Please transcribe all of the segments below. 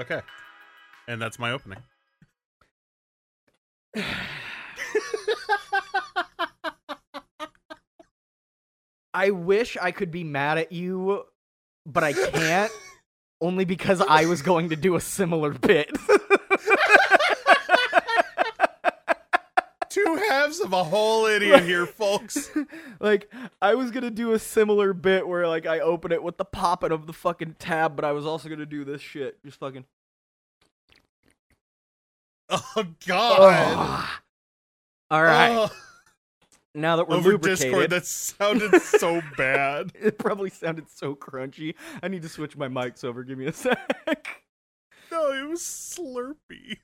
Okay. And that's my opening. I wish I could be mad at you, but I can't. only because I was going to do a similar bit. Two halves of a whole idiot here, folks. like I was gonna do a similar bit where like I open it with the popping of the fucking tab, but I was also gonna do this shit. Just fucking. Oh God! All right. Oh, now that we're over lubricated, Discord, that sounded so bad. it probably sounded so crunchy. I need to switch my mics over. Give me a sec. No, it was Slurpee.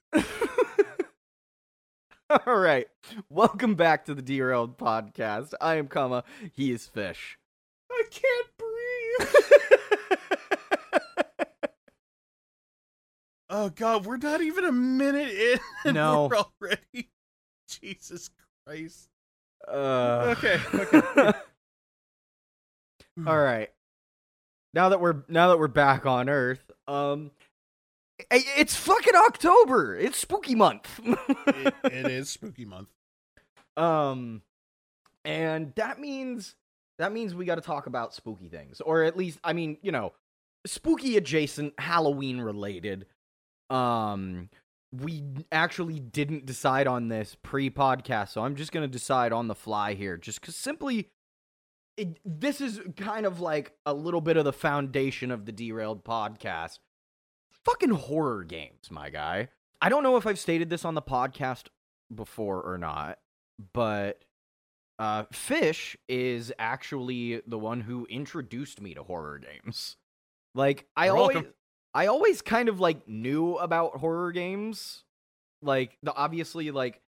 All right. Welcome back to the Derailed Podcast. I am Kama. He is Fish. I can't breathe. oh God, we're not even a minute in. and No. we're already. Jesus Christ. Uh, Okay, okay. All right. Now that we're now that we're back on Earth, um, it's fucking October. It's spooky month. it, it is spooky month. um, and that means that means we got to talk about spooky things, or at least, I mean, you know, spooky adjacent, Halloween related. Um, we actually didn't decide on this pre-podcast, so I'm just gonna decide on the fly here, just because simply. It, this is kind of like a little bit of the foundation of the derailed podcast. Fucking horror games, my guy. I don't know if I've stated this on the podcast before or not, but uh, Fish is actually the one who introduced me to horror games. Like I You're always, welcome. I always kind of like knew about horror games. Like the obviously like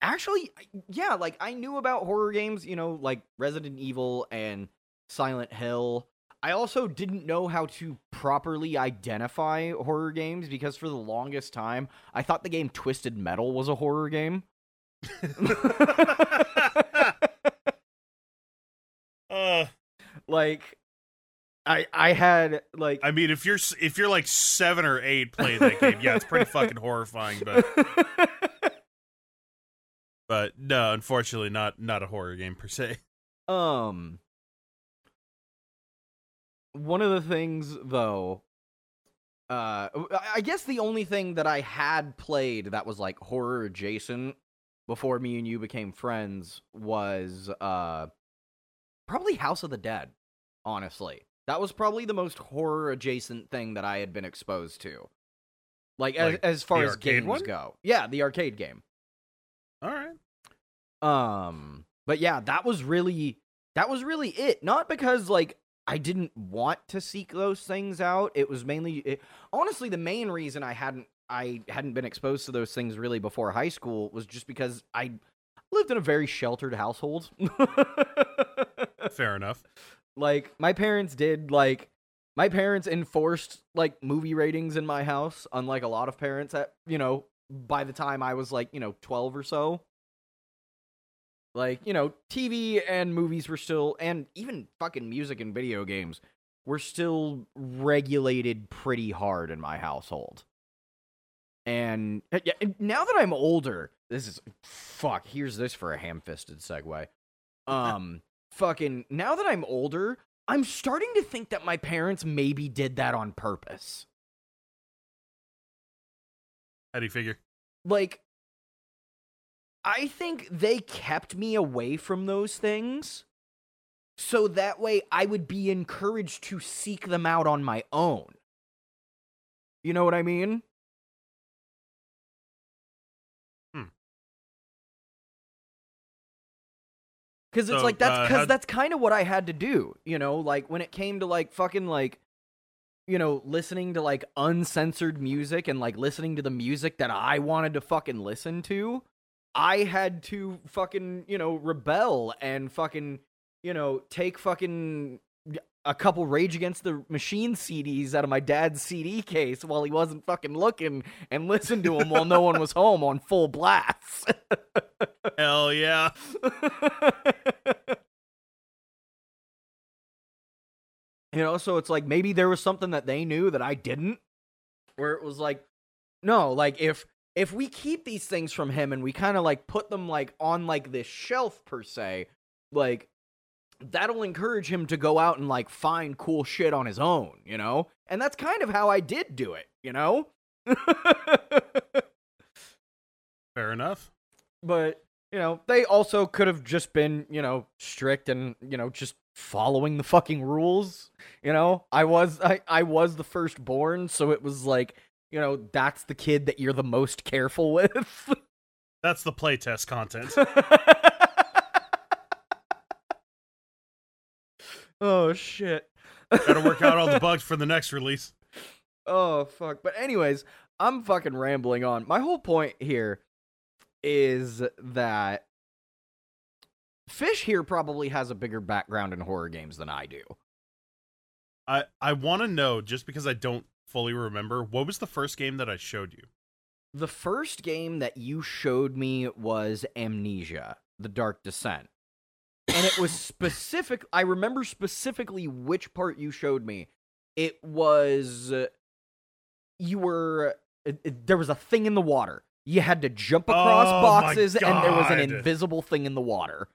actually yeah, like I knew about horror games, you know, like Resident Evil and Silent Hill. I also didn't know how to properly identify horror games because for the longest time I thought the game Twisted Metal was a horror game. Uh, like I I had like I mean, if you're if you're like seven or eight playing that game, yeah, it's pretty fucking horrifying. But but no, unfortunately, not not a horror game per se. um one of the things though uh I- guess the only thing that I had played that was like horror adjacent before me and you became friends was uh probably House of the Dead honestly that was probably the most horror adjacent thing that I had been exposed to like as Like as far as games one? go yeah the arcade game All right. Um, but yeah, that was really that was really it. Not because like I didn't want to seek those things out. It was mainly it, honestly the main reason I hadn't I hadn't been exposed to those things really before high school was just because I lived in a very sheltered household. Fair enough. like my parents did like my parents enforced like movie ratings in my house unlike a lot of parents at you know by the time i was like you know 12 or so like you know tv and movies were still and even fucking music and video games were still regulated pretty hard in my household and yeah, now that i'm older this is fuck here's this for a ham-fisted segue um fucking now that I'm older, I'm starting to think that my parents maybe did that on purpose. How do you figure? Like I think they kept me away from those things so that way I would be encouraged to seek them out on my own. You know what I mean? Hmm. Cuz it's So, like that's uh, cuz how'd- that's kind of what I had to do, you know, like when it came to like fucking like you know, listening to like uncensored music and like listening to the music that I wanted to fucking listen to, I had to fucking, you know, rebel and fucking, you know, take fucking a couple Rage Against the Machine CDs out of my dad's CD case while he wasn't fucking looking and listen to them while no one was home on full blast. Hell yeah. you know, so it's like maybe there was something that they knew that I didn't. where it was like, no, like if if we keep these things from him and we kind of like put them like on like this shelf per se, like that'll encourage him to go out and like find cool shit on his own, you know? And that's kind of how I did do it, you know? Fair enough. but, you know, they also could have just been, you know, strict and, you know, just following the fucking rules, you know? I was I I was the firstborn, so it was like, you know, that's the kid that you're the most careful with. That's the playtest content. oh shit. Gotta work out all the bugs for the next release. Oh fuck. But anyways, I'm fucking rambling on. My whole point here is that Fish here probably has a bigger background in horror games than I do. I I want to know just because I don't fully remember what was the first game that I showed you. The first game that you showed me was Amnesia: The Dark Descent. And it was specific I remember specifically which part you showed me. It was uh, you were it- it- there was a thing in the water. You had to jump across Oh boxes and there was an invisible thing in the water.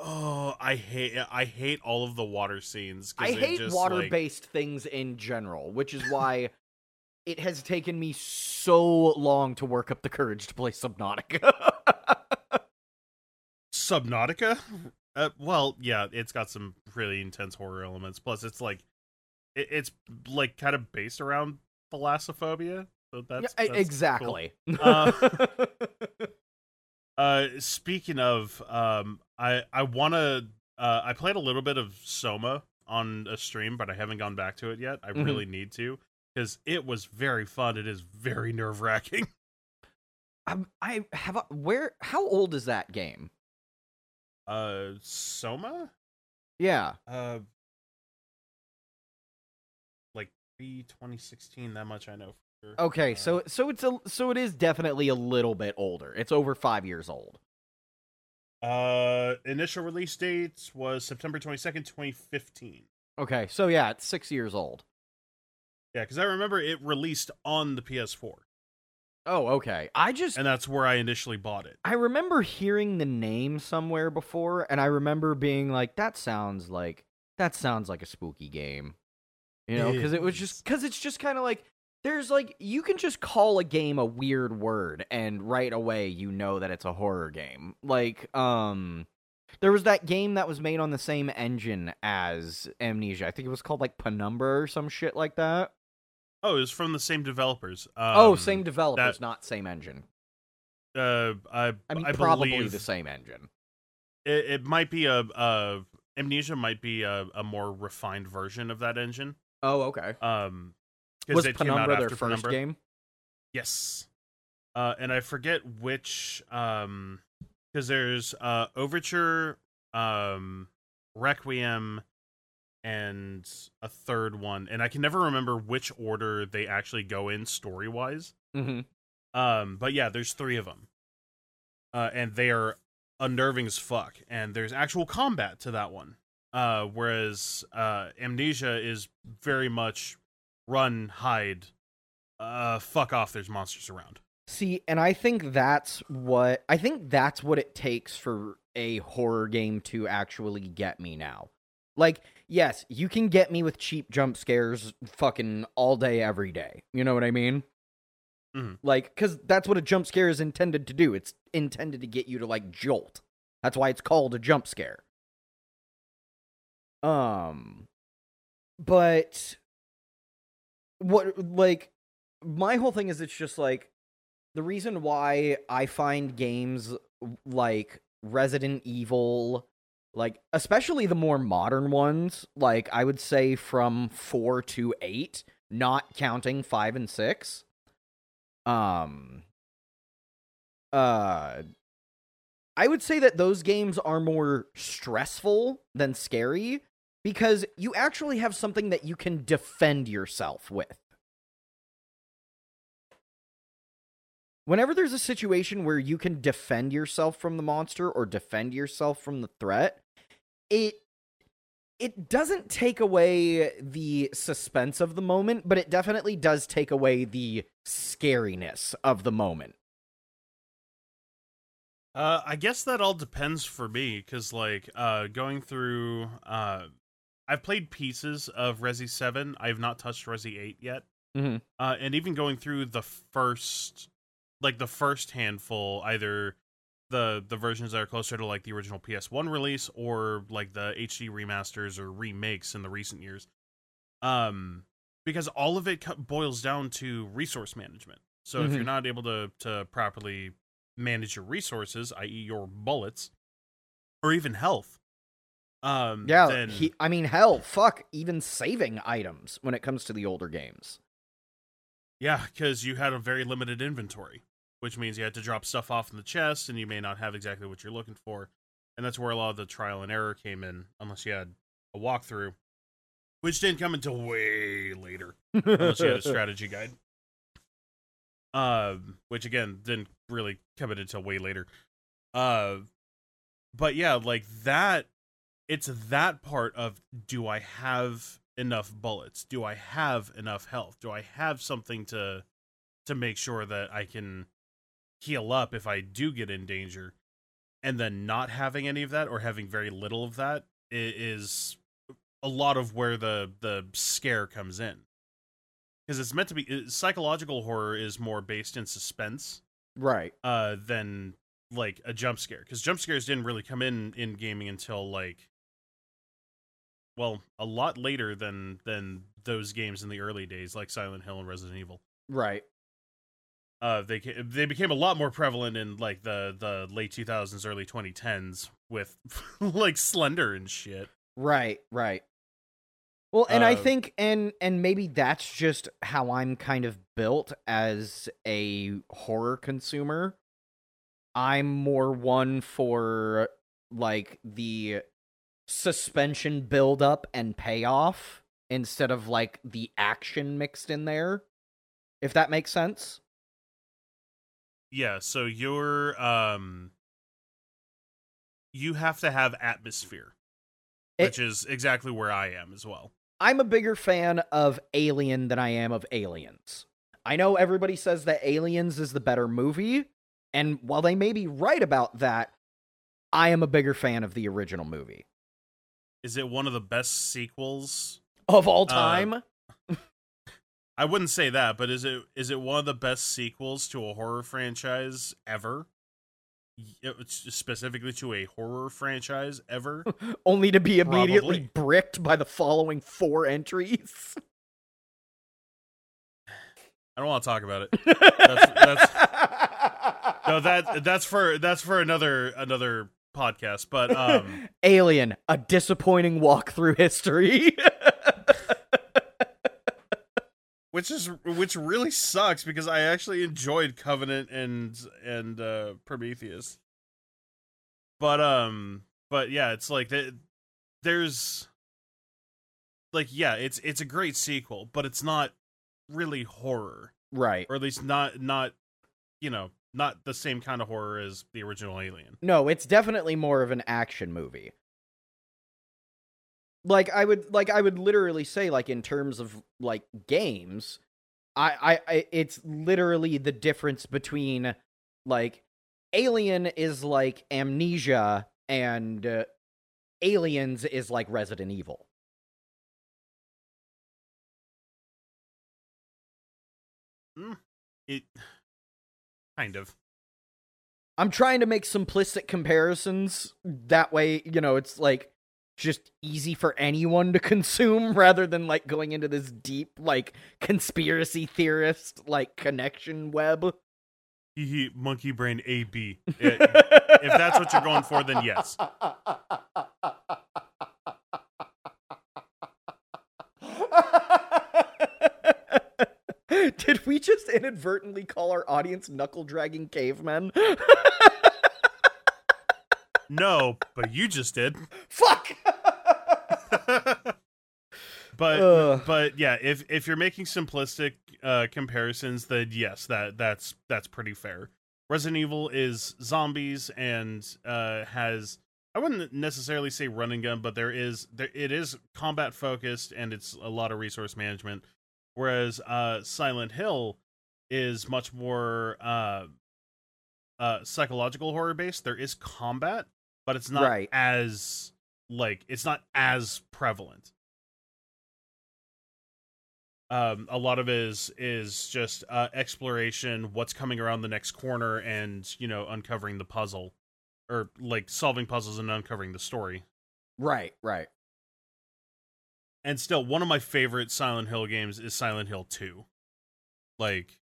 Oh, I hate I hate all of the water scenes. I hate just, water like- based things in general, which is why it has taken me so long to work up the courage to play Subnautica. Subnautica. Uh, well, yeah, it's got some really intense horror elements. Plus, it's like it, it's like kind of based around thalassophobia. So that's, Yeah, that's cool. exactly. Uh, Uh, speaking of, um, I I want to. Uh, I played a little bit of Soma on a stream, but I haven't gone back to it yet. I Mhm. really need to because it was very fun. It is very nerve wracking. I'm- I have a, where? How old is that game? Uh, Soma. Yeah. Uh, like pre 2016. That much I know. For sure. Okay, Uh, so so it's a so it is definitely a little bit older. It's over five years old. Uh, initial release date was September 22nd, 2015. Okay, so yeah, it's six years old. Yeah, because I remember it released on the PS4, Oh, okay. I just and that's where I initially bought it. I remember hearing the name somewhere before, and I remember being like, "That sounds like that sounds like a spooky game," you know, because it was just because it's just kind of like there's like you can just call a game a weird word, and right away you know that it's a horror game. Like, um, there was that game that was made on the same engine as Amnesia. I think it was called like Penumbra or some shit like that. Oh, it was from the same developers. Um, oh, same developers, that- not same engine. Uh, I I mean, I probably believe the same engine. It, it might be a uh, Amnesia might be a, a more refined version of that engine. Oh, okay. Um, Was it came out Penumbra their after first Penumbra. game? Yes. Uh, and I forget which um because there's uh Overture, um Requiem and a third one and I can never remember which order they actually go in story-wise. Mm-hmm. Um but yeah, there's 3 of them. Uh and they are unnerving as fuck and there's actual combat to that one. Uh whereas uh Amnesia is very much run, hide, uh fuck off there's monsters around. See, and I think that's what I think that's what it takes for a horror game to actually get me now. Like, yes, you can get me with cheap jump scares fucking all day every day. You know what I mean? Mhm. Like cuz that's what a jump scare is intended to do. It's intended to get you to like jolt. That's why it's called a jump scare. Um but what like my whole thing is it's just like the reason why I find games like Resident Evil, like especially the more modern ones, like I would say from 4 to 8, not counting 5 and 6. Um uh I would say that those games are more stressful than scary because you actually have something that you can defend yourself with. Whenever there's a situation where you can defend yourself from the monster or defend yourself from the threat, it it doesn't take away the suspense of the moment, but it definitely does take away the scariness of the moment. Uh, I guess that all depends for me because, like, uh, going through, uh, I've played pieces of Resi Seven. I have not touched Resi Eight yet. Mhm. Uh, and even going through the first, like the first handful, either the the versions that are closer to like the original PS1 release or like the HD remasters or remakes in the recent years. Um, because all of it boils down to resource management. So if you're Mhm. not able to to properly manage your resources, i.e., your bullets, or even health. Um, Yeah, then he, I mean, hell, fuck, even saving items when it comes to the older games. yeah, because you had a very limited inventory, which means you had to drop stuff off in the chest, and you may not have exactly what you're looking for, and that's where a lot of the trial and error came in, unless you had a walkthrough, which didn't come until way later, unless you had a strategy guide. Um, which again didn't really come in until way later. Uh, but yeah, like that. It's that part of do I have enough bullets? Do I have enough health? Do I have something to to make sure that I can heal up if I do get in danger? And then not having any of that or having very little of that is a lot of where the the scare comes in because it's meant to be psychological horror is more based in suspense right. uh than like a jump scare because jump scares didn't really come in in gaming until like well a lot later than than those games in the early days like silent hill and resident evil Right. uh they they became a lot more prevalent in like the the late 2000s early 2010s with like slender and shit Right, right. Well, and I Uh, think and and maybe that's just how I'm kind of built as a horror consumer. I'm more one for like the suspension build up and payoff instead of like the action mixed in there. If that makes sense. Yeah, so you're um you have to have atmosphere, It- which is exactly where I am as well. I'm a bigger fan of Alien than I am of Aliens. I know everybody says that Aliens is the better movie, and while they may be right about that, I am a bigger fan of the original movie. Is it one of the best sequels? Of all Uh, time? I wouldn't say that, but is it is it one of the best sequels to a horror franchise ever? It's Specifically to a horror franchise ever? only to be immediately probably. bricked by the following four entries. I don't want to talk about it. that's- No, that that's for that's for another another podcast. But um Alien, a disappointing walk through history. which is which really sucks because I actually enjoyed Covenant and and uh Prometheus. But um but yeah, it's like that there's like yeah, it's it's a great sequel, but it's not really horror right. or at least not not you know, not the same kind of horror as the original Alien. No, it's definitely more of an action movie. Like I would like I would literally say like in terms of like games, I I, I it's literally the difference between like Alien is like Amnesia and uh, Aliens is like Resident Evil. It kind of I'm trying to make simplistic comparisons that way, you know, it's like just easy for anyone to consume rather than like going into this deep like conspiracy theorist like connection web. Hee hee, monkey brain AB. if that's what you're going for, then yes. Did we just inadvertently call our audience knuckle dragging cavemen? No, but you just did. Fuck! but Ugh. but yeah, if if you're making simplistic uh comparisons, then yes, that that's that's pretty fair. Resident Evil is zombies and uh has I wouldn't necessarily say run and gun, but there is there it is combat focused and it's a lot of resource management. Whereas uh Silent Hill is much more uh uh psychological horror based. There is combat, but it's not Right. as like it's not as prevalent. Um a lot of it is is just uh exploration, what's coming around the next corner and, you know, uncovering the puzzle or like solving puzzles and uncovering the story. Right, right. And still, one of my favorite Silent Hill games is Silent Hill 2. Like,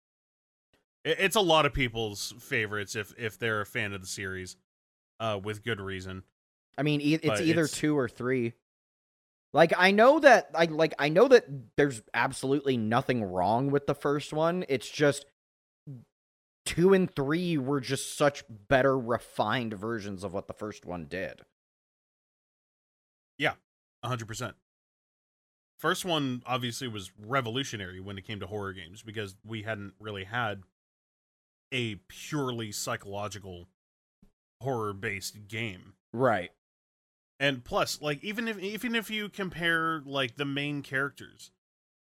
it's a lot of people's favorites if if they're a fan of the series, uh, with good reason. I mean, e- it's either it's- two or three. Like I know that, I like I know that there's absolutely nothing wrong with the first one. It's just two and three were just such better, refined versions of what the first one did. Yeah. hundred percent. First one obviously was revolutionary when it came to horror games because we hadn't really had a purely psychological horror based game. Right. and plus like even if even if you compare like the main characters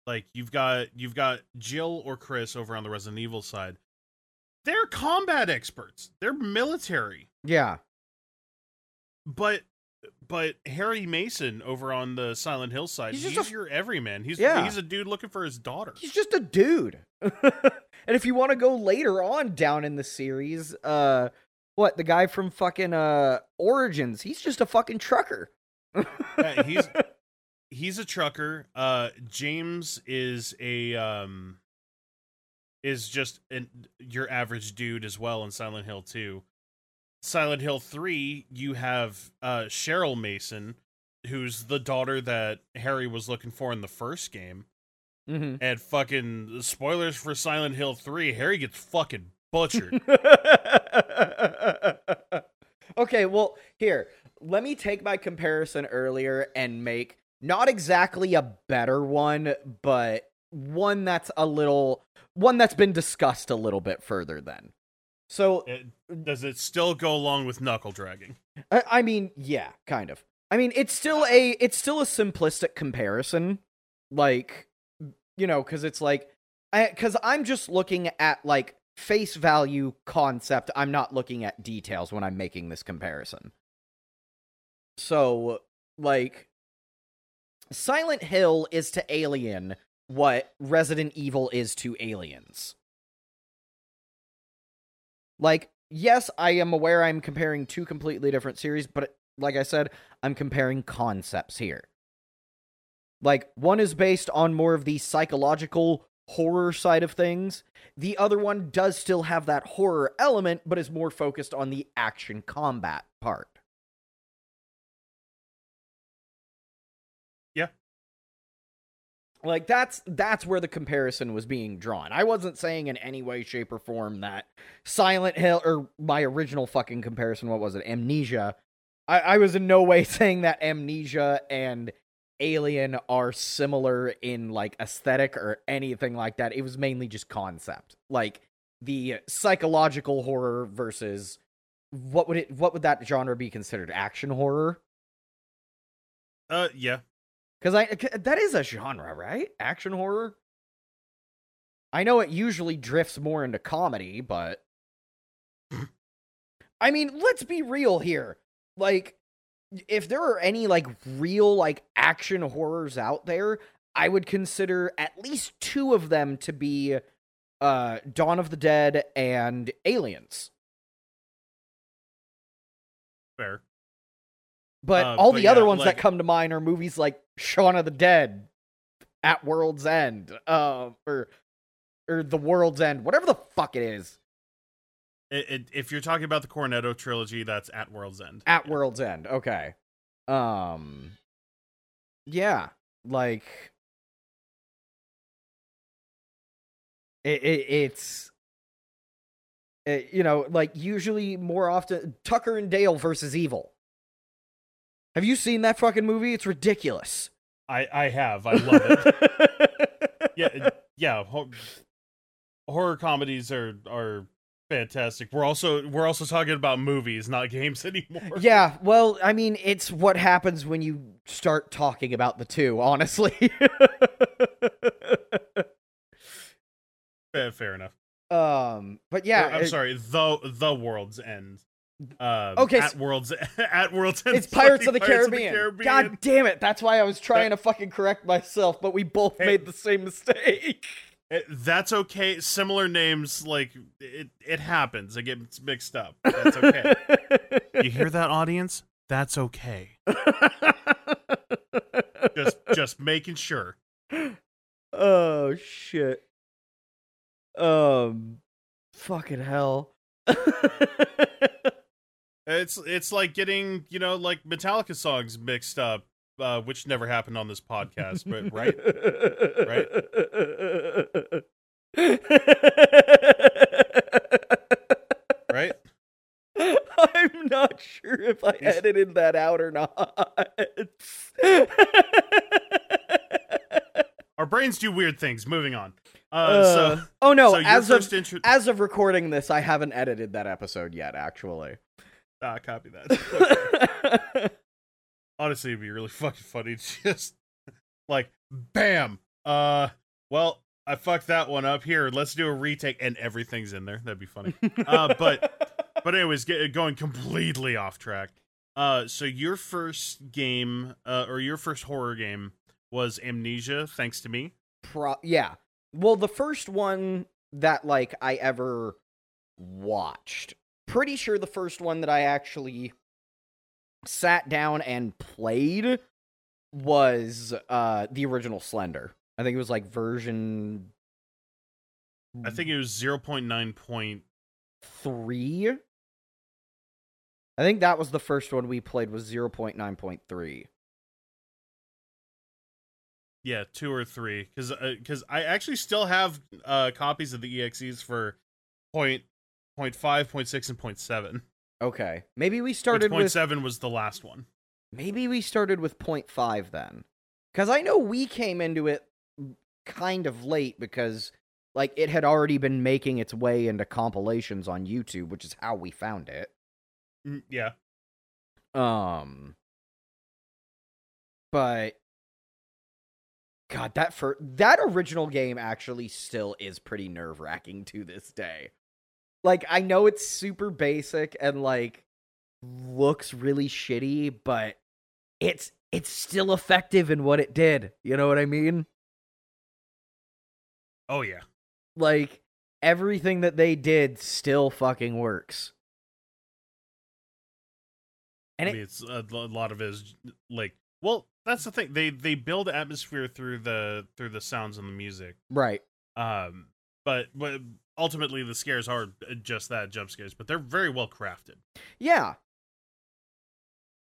like you've got you've got jill or chris over on the resident evil side they're combat experts they're military Yeah. but but harry mason over on the silent hill side He's he's, just a- your everyman he's Yeah. he's a dude looking for his daughter He's just a dude. and if you want to go later on down in the series, uh what, the guy from fucking uh Origins, he's just a fucking trucker. Yeah, he's- he's a trucker uh james is a um is just an your average dude as well in silent hill 2 silent hill 3 you have uh cheryl mason who's the daughter that harry was looking for in the first game Mhm. and fucking spoilers for silent hill 3 harry gets fucking butchered okay, well, here, let me take my comparison earlier and make not exactly a better one, but one that's a little one that's been discussed a little bit further then. So, It- does it still go along with knuckle dragging I, I mean, yeah, kind of. I mean, it's still a it's still a simplistic comparison, like you know, because it's like, because I'm just looking at like face value concept. I'm not looking at details when I'm making this comparison. So, like, Silent Hill is to Alien what Resident Evil is to Aliens. Like, yes, I am aware I'm comparing two completely different series, but like I said, I'm comparing concepts here. Like, one is based on more of the psychological horror side of things. The other one does still have that horror element, but is more focused on the action combat part. Like that's that's where the comparison was being drawn. I wasn't saying in any way, shape, or form that Silent Hill or my original fucking comparison, what was it? Amnesia. I, I was in no way saying that Amnesia and Alien are similar in like aesthetic or anything like that. It was mainly just concept. Like the psychological horror versus what would it what would that genre be considered? Action horror? uh yeah Because I that is a genre, right? Action horror. I know it usually drifts more into comedy, but I mean, let's be real here. Like, if there are any like real like action horrors out there, I would consider at least two of them to be uh Dawn of the Dead and Aliens. fair But Uh, all but the other ones like- that come to mind are movies like Shaun of the Dead, At World's End, uh, or or The World's End, whatever the fuck it is. it, it, if you're talking about the cornetto trilogy that's at world's end At Yeah. World's End, okay. Um, yeah, like it, it it's. It, you know, like usually more often Tucker and Dale versus Evil. Have you seen that fucking movie? It's ridiculous. i i have i love it yeah yeah ho- horror comedies are are Fantastic. We're also we're also talking about movies, not games anymore. Yeah, well, I mean, it's what happens when you start talking about the two, honestly. fair, fair enough. um, but yeah, I'm it- sorry, the the World's End. Um, Okay, at s- World's at World's. It's Pirates, of the, Pirates Caribbean. God damn it! That's why I was trying to fucking correct myself, but we both Hey. made the same mistake. It- that's okay. Similar names, like it, it happens. It gets mixed up. That's okay. you hear that, audience? That's okay. Just just making sure. oh shit. Um, fucking hell. It's it's like getting you know like Metallica songs mixed up, uh, which never happened on this podcast, but right. Right? Right. I'm not sure if I Yes. edited that out or not. Our brains do weird things. Moving on. Uh, Uh, so oh no, so as of intro. as of recording this, I haven't edited that episode yet. Actually, ah, copy that. Okay. Honestly, it'd be really fucking funny. Just like, bam. Uh, well, I fucked that one up. Here, let's do a retake, and everything's in there. That'd be funny. Uh, but but anyways, get, going completely off track. Uh, so your first game, uh, or your first horror game was Amnesia, thanks to me. Pro- yeah. Well, the first one that like I ever watched. Pretty sure the first one that I actually sat down and played was uh the original Slender. I think it was like version I think it was 0.9.3. I think that was the first one we played was 0.9.3. Yeah, two or three, because because I actually still have uh copies of the exes for point point five, point six, and point seven. Okay. Maybe we Which started point with seven was the last one. Maybe we started with 0.5 then. Because I know we came into it kind of late because, like, it had already been making its way into compilations on YouTube, which is how we found it. Mm, Yeah, Um, but God, that for that original game actually still is pretty nerve wracking to this day. Like, I know it's super basic and like looks really shitty, but it's it's still effective in what it did. You know what I mean? oh yeah, Like everything that they did still fucking works. And I it, mean, it's a, lo- lot of it is like, well, that's the thing. They they build atmosphere through the through the sounds and the music. right. Um, but but ultimately the scares are just that jump scares, but they're very well crafted. Yeah.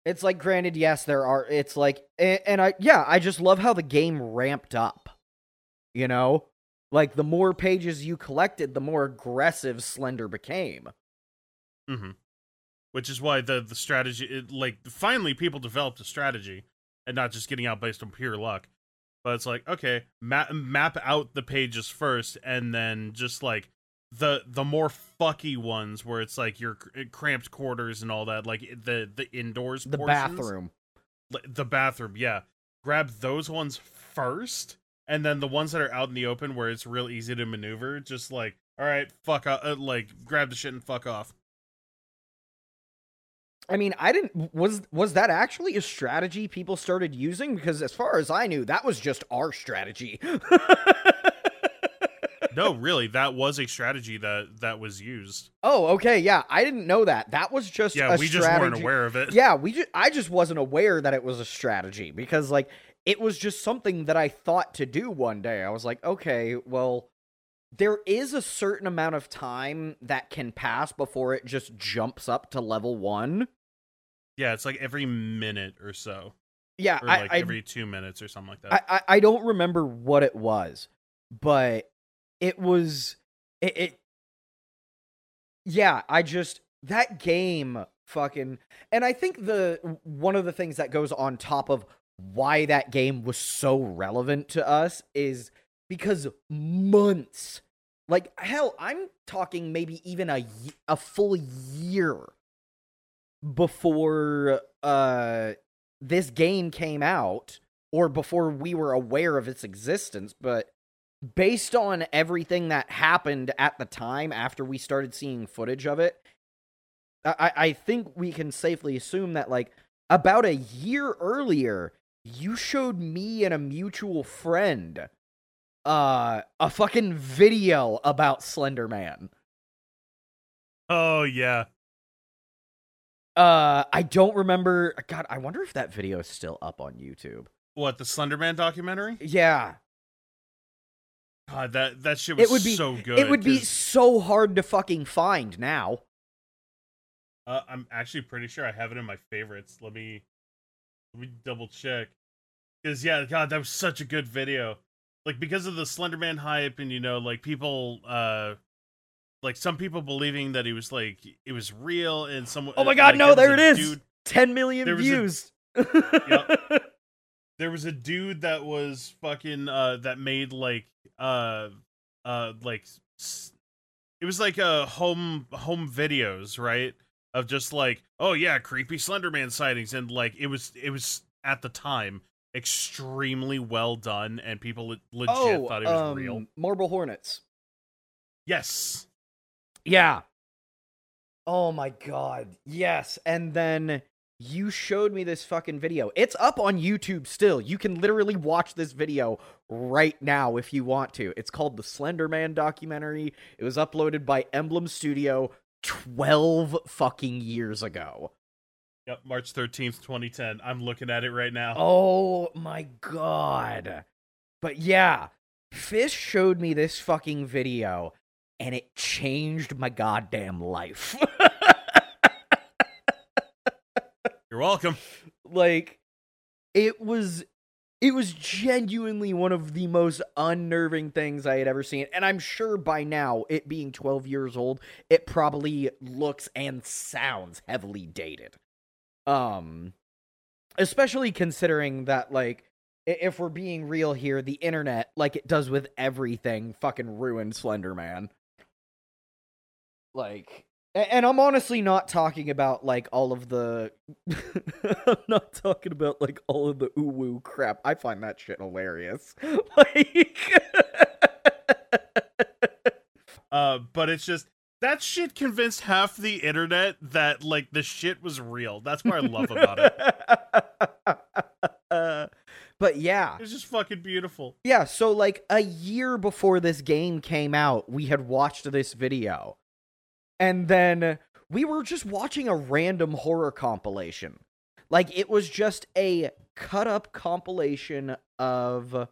It's like granted, yes, there are it's like and, and I yeah, I just love how the game ramped up. You know? Like the more pages you collected, the more aggressive Slender became. Mm-hmm. Which is why the the strategy, it, like, finally people developed a strategy and not just getting out based on pure luck. But it's like, okay, map map out the pages first, and then just like the the more fucky ones where it's like your cr- cramped quarters and all that, like the the indoors, The portions, bathroom. the bathroom, yeah. Grab those ones first, and then the ones that are out in the open where it's real easy to maneuver, just like, all right, fuck, uh, like grab the shit and fuck off. I mean, I didn't was was that actually a strategy people started using because as far as I knew, that was just our strategy. No, really, that was a strategy that that was used. oh, okay, yeah, I didn't know that. That was just Yeah, we just weren't aware of it. yeah, we just I just wasn't aware that it was a strategy because like it was just something that I thought to do one day. I was like, okay, well, there is a certain amount of time that can pass before it just jumps up to level one. Yeah, it's like every minute or so, Yeah, or like I, every two minutes or something like that. I, I I don't remember what it was, but it was it, it yeah, I just that game fucking and I think the one of the things that goes on top of why that game was so relevant to us is because months like hell, I'm talking maybe even a a full year before uh this game came out or before we were aware of its existence, but based on everything that happened at the time after we started seeing footage of it, I, I think we can safely assume that like about a year earlier, you showed me and a mutual friend uh a fucking video about Slender Man. Oh yeah. Uh I don't remember God, I wonder if that video is still up on YouTube. What the Slenderman documentary? Yeah. God, that that shit was It would be so good. It would be so hard to fucking find now. Uh, I'm actually pretty sure I have it in my favorites. Let me let me double check. Because yeah, God, that was such a good video. Like because of the Slenderman hype, and you know, like people, uh, like some people believing that he was like it was real, and some. Oh my god, like, no, there there it is. Dude, 10 million was a- views. there was a dude that was fucking uh that made like uh uh like it was like a home home videos right of just like oh yeah creepy slenderman sightings and like it was it was at the time extremely well done and people legit oh, thought it was um, real Marble Hornets. yes Yeah. Oh my god. Yes. And then you showed me this fucking video. It's up on YouTube still. You can literally watch this video right now if you want to. It's called the Slender Man documentary. It was uploaded by Emblem Studio 12 fucking years ago. yep march 13th 2010 i'm looking at it right now Oh my god. But yeah, Fish showed me this fucking video and it changed my goddamn life. you're welcome like it was it was genuinely one of the most unnerving things I had ever seen. And I'm sure by now, it being 12 years old, it probably looks and sounds heavily dated. Um especially considering that like if we're being real here, the internet, like it does with everything, fucking ruined Slender Man. Like and I'm honestly not talking about like all of the I'm not talking about like all of the ooh woo crap. I find that shit hilarious. Like Uh, but it's just that shit convinced half the internet that like the shit was real. That's what I love about it. it. but yeah. It's just fucking beautiful. Yeah, so like a year before this game came out, we had watched this video. And then we were just watching a random horror compilation. Like it was just a cut up compilation of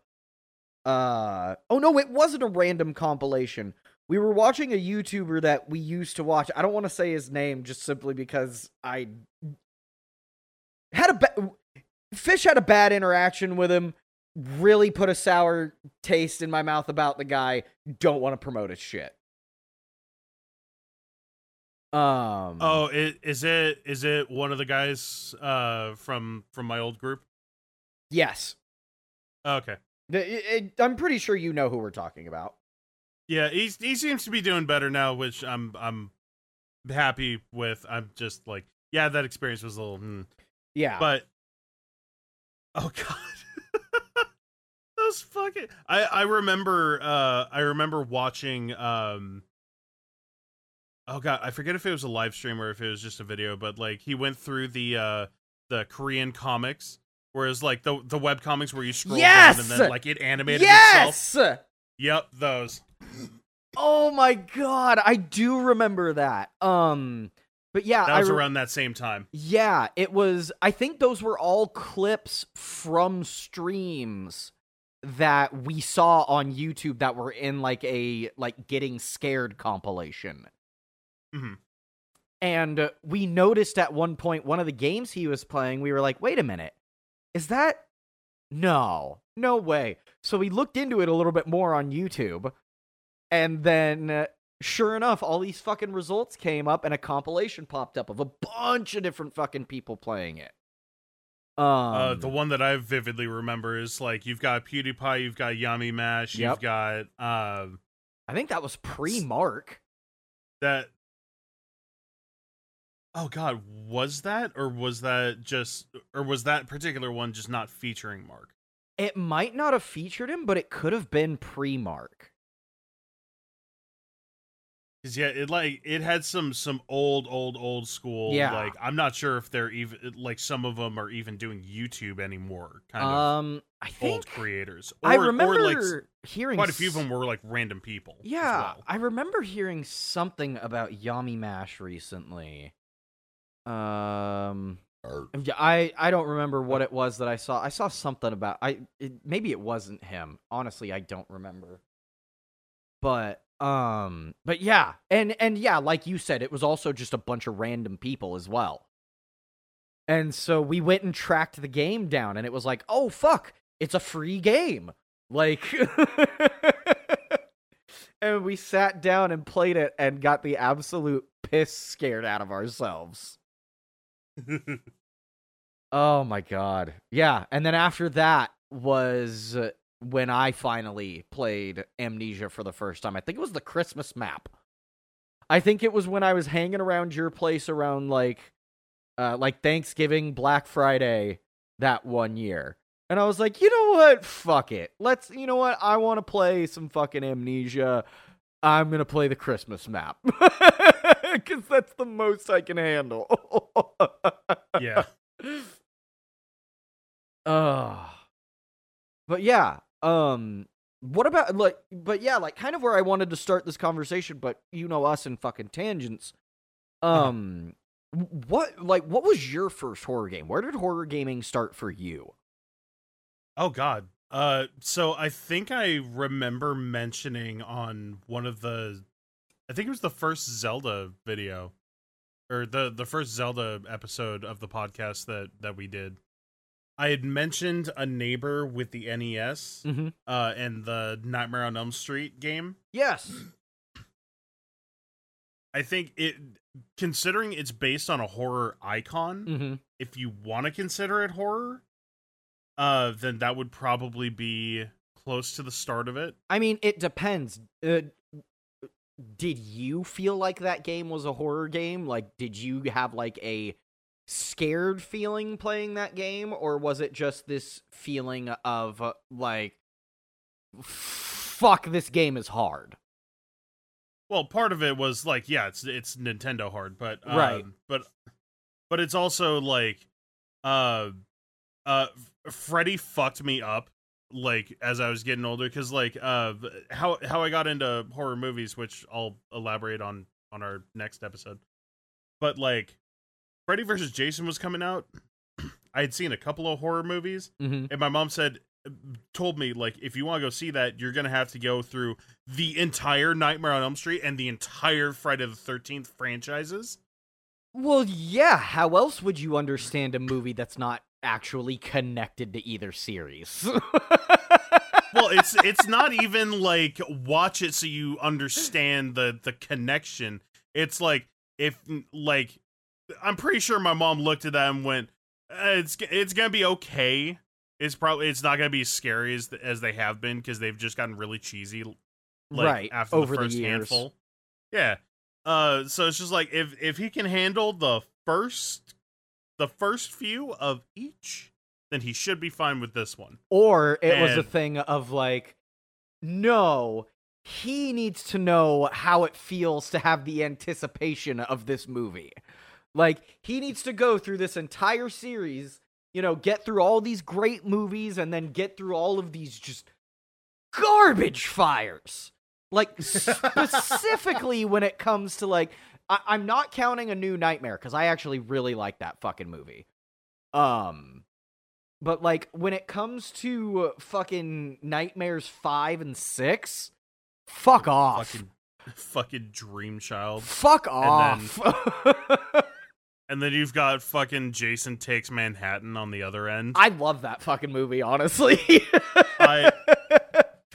uh Oh no, it wasn't a random compilation. We were watching a YouTuber that we used to watch. I don't want to say his name just simply because I had a ba- Fish had a bad interaction with him really put a sour taste in my mouth about the guy. Don't want to promote his shit. Um. Oh, it, is it is it one of the guys uh from from my old group? yes. Okay. It- it- I'm pretty sure you know who we're talking about. Yeah, he he seems to be doing better now, which I'm I'm happy with. I'm just like, yeah, that experience was a little, hmm. Yeah. but oh god, those fucking. I I remember uh I remember watching um. Oh god, I forget if it was a live stream or if it was just a video, but like he went through the uh the Korean comics, whereas like the the web comics where you scroll down and then like it animated itself. Yep, those. Oh my god, I do remember that. Um. But yeah, That was re- around that same time. Yeah, it was. I think those were all clips from streams that we saw on YouTube that were in like a like getting scared compilation. Mhm. And uh, we noticed at one point one of the games he was playing, we were like, "Wait a minute. Is that No. No way." So we looked into it a little bit more on YouTube. And then uh, sure enough, all these fucking results came up and a compilation popped up of a bunch of different fucking people playing it. Um, uh, the one that I vividly remember is like you've got PewDiePie, you've got Yamimash, Yep. you've got um, I think that was pre Mark. That Oh god, was that or was that just or was that particular one just not featuring Mark? It might not have featured him, but it could have been pre Mark. Cause yeah, it like it had some some old old old school. Yeah. like I'm not sure if they're even like some of them are even doing YouTube anymore. Kind of Um, I think old creators. I remember or like hearing quite a few of them were like random people. Yeah, well. I remember hearing something about Yamimash recently. Um, yeah, I I don't remember what it was that I saw. I saw something about I it, maybe it wasn't him. Honestly, I don't remember. But um, but yeah, and and yeah, like you said, it was also just a bunch of random people as well. And so we went and tracked the game down, and it was like, oh fuck, it's a free game. Like, and we sat down and played it and got the absolute piss scared out of ourselves. Oh my god. Yeah, and then after that was uh, when I finally played Amnesia for the first time. I think it was the Christmas map. I think it was when I was hanging around your place around like uh like Thanksgiving, Black Friday that one year. And I was like, "You know what? Fuck it. Let's you know what? I want to play some fucking Amnesia. I'm going to play the Christmas map." Cuz that's the most I can handle. yeah. Uh but yeah, um what about like but yeah, like kind of where I wanted to start this conversation, but you know us and fucking tangents. Uh-huh. Um what like what was your first horror game? Where did horror gaming start for you? Oh god. Uh so I think I remember mentioning on one of the I think it was the first Zelda video or the the first Zelda episode of the podcast that that we did. I had mentioned a neighbor with the NES Mhm. uh and the Nightmare on Elm Street game. Yes. I think it considering it's based on a horror icon, Mhm. if you want to consider it horror, uh then that would probably be close to the start of it. I mean, it depends. Uh, did you feel like that game was a horror game? Like, did you have like a scared feeling playing that game, or was it just this feeling of uh, like, fuck, this game is hard? Well, part of it was like, yeah, it's it's Nintendo hard, but um, Right. but but it's also like, uh, uh, Freddy fucked me up like as I was getting older because like uh how how I got into horror movies, which I'll elaborate on on our next episode, but like Freddy versus Jason was coming out. I had seen a couple of horror movies, Mm-hmm. and my mom said told me like if you want to go see that you're gonna have to go through the entire nightmare on elm street and the entire friday the 13th franchises Well, yeah. How else would you understand a movie that's not actually connected to either series? well it's it's not even like watch it so you understand the the connection it's like if like i'm pretty sure my mom looked at that and went uh, it's it's gonna be okay it's probably it's not gonna be as scary as as they have been because they've just gotten really cheesy like right. after over the first years. handful. Yeah. Uh so it's just like if if he can handle the first the first few of each, then he should be fine with this one. Or it was a thing of like, no, he needs to know how it feels to have the anticipation of this movie. Like, he needs to go through this entire series, you know, get through all these great movies and then get through all of these just garbage fires. Like, specifically when it comes to, like, I- I'm not counting a new nightmare because I actually really like that fucking movie. Um, but like when it comes to fucking nightmares five and six, fuck off. Fucking fucking dream child. fuck And then- off. And then you've got fucking Jason takes Manhattan on the other end. I love that fucking movie, honestly. I-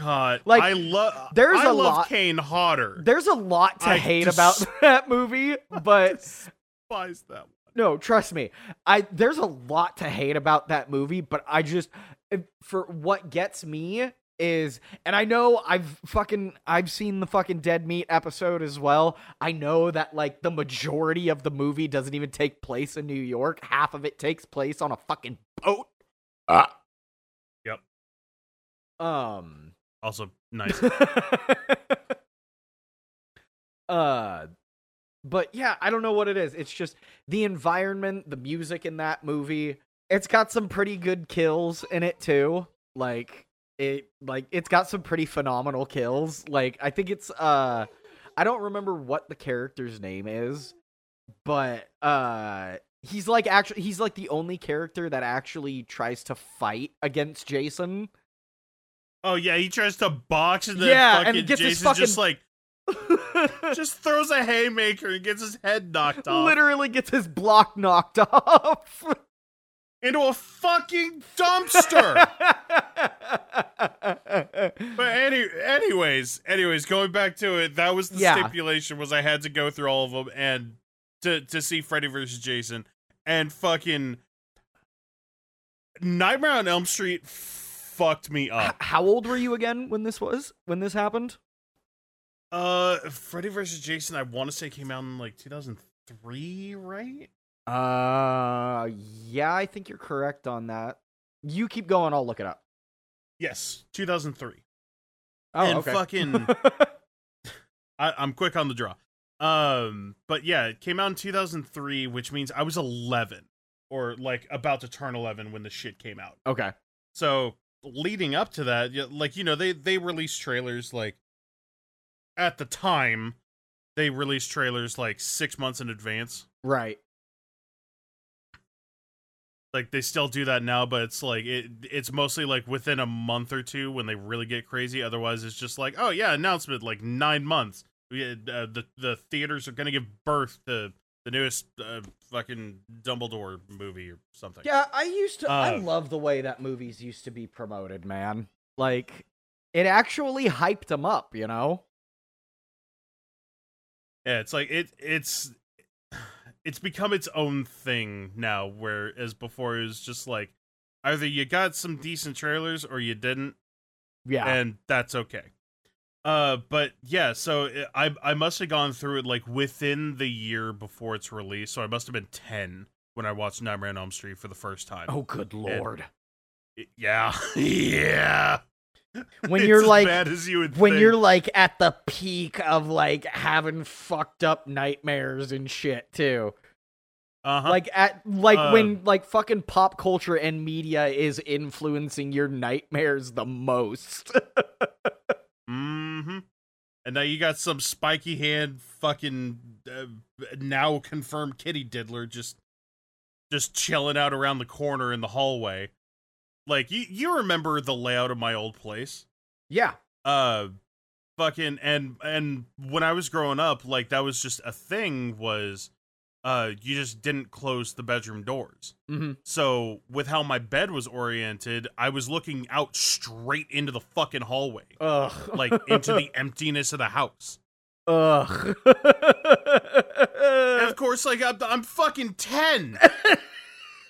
God, like, I love there's I a love lot- Kane Hodder. There's a lot to I hate just- about that movie, but despise that one. no, trust me. I there's a lot to hate about that movie, but I just for what gets me is and I know I've fucking I've seen the fucking Dead Meat episode as well. I know that like the majority of the movie doesn't even take place in New York. Half of it takes place on a fucking boat. Ah. Yep. Um also nice. uh but yeah, I don't know what it is. It's just the environment, the music in that movie. It's got some pretty good kills in it too. Like it like it's got some pretty phenomenal kills. Like I think it's uh I don't remember what the character's name is, but uh he's like actually he's like the only character that actually tries to fight against Jason. Oh yeah, he tries to box and then Yeah, and fucking gets his fucking- just like just throws a haymaker and gets his head knocked off Literally gets his block knocked off. into a fucking dumpster. but any anyways, anyways, going back to it, that was the Yeah. stipulation was I had to go through all of them and to to see Freddy versus Jason and fucking Nightmare on Elm Street fucked me H- up. How old were you again when this was? When this happened? Uh, Freddy versus Jason, I want to say came out in like 2003, right? Uh, yeah, I think you're correct on that. You keep going. I'll look it up. Yes, 2003. Oh, And okay. fucking- I, I'm quick on the draw. Um, but yeah, it came out in 2003, which means I was 11 or like about to turn 11 when the shit came out. okay. So leading up to that, like you know, they they released trailers like at the time they released trailers like six months in advance. Right. Like they still do that now, but it's like it it's mostly like within a month or two when they really get crazy. Otherwise, it's just like, oh yeah, announcement like nine months. We, uh, the the theaters are gonna give birth to the newest uh, fucking Dumbledore movie or something. Yeah, I used to. I Uh, love the way that movies used to be promoted, man. Like, it actually hyped them up, you know? Yeah, it's like it it's it's become its own thing now whereas before it was just like either you got some decent trailers or you didn't Yeah. and that's okay. Uh but yeah, so it, I I must have gone through it like within the year before its release, so I must have been 10 when I watched Nightmare on Elm Street for the first time. oh, good lord. It- yeah. yeah. When you're as like- bad as you when think. you're like at the peak of like having fucked up nightmares and shit too. uh-huh. Like at like Uh, when like fucking pop culture and media is influencing your nightmares the most. And now you got some spiky hand fucking uh, now confirmed kitty diddler just just chilling out around the corner in the hallway. Like you you remember the layout of my old place? yeah. Uh fucking and and when I was growing up, like that was just a thing was uh you just didn't close the bedroom doors. hmm So with how my bed was oriented, I was looking out straight into the fucking hallway Ugh. like into the emptiness of the house. Ugh. And of course, like I'm, I'm fucking ten,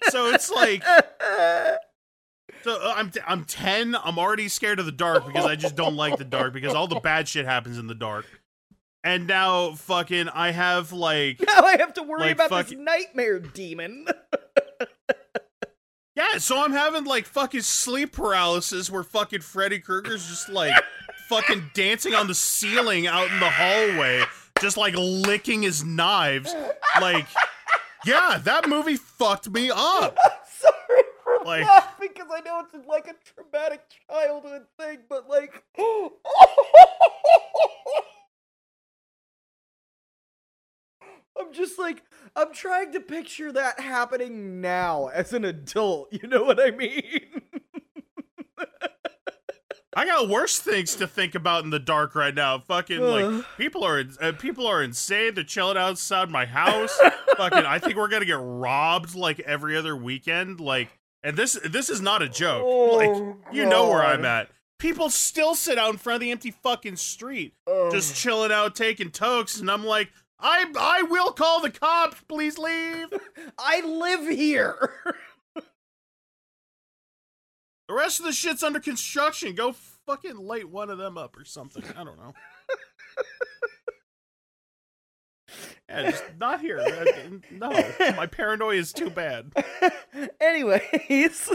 so it's like so uh, I'm t- I'm ten. I'm already scared of the dark because I just don't like the dark because all the bad shit happens in the dark. And now, fucking, I have like now I have to worry Like, about fuck- this nightmare demon. yeah, so I'm having like fucking sleep paralysis where fucking Freddy Krueger's just like fucking dancing on the ceiling out in the hallway, just like licking his knives. Like, yeah, that movie fucked me up. Sorry for Like- laughing because I know it's like a traumatic childhood thing, but like. I'm just like I'm trying to picture that happening now as an adult. You know what I mean? I got worse things to think about in the dark right now. Fucking like people are uh, people are insane. They're chilling outside my house. Fucking, I think we're gonna get robbed like every other weekend. Like, and this this is not a joke. like, Oh, you know where I'm at. People still sit out in front of the empty fucking street, Ugh. just chilling out, taking tokes, and I'm like, I I will call the cops. Please leave. I live here. The rest of the shit's under construction. Go fucking light one of them up or something. I don't know. yeah, just not here. No, my paranoia is too bad. Anyways,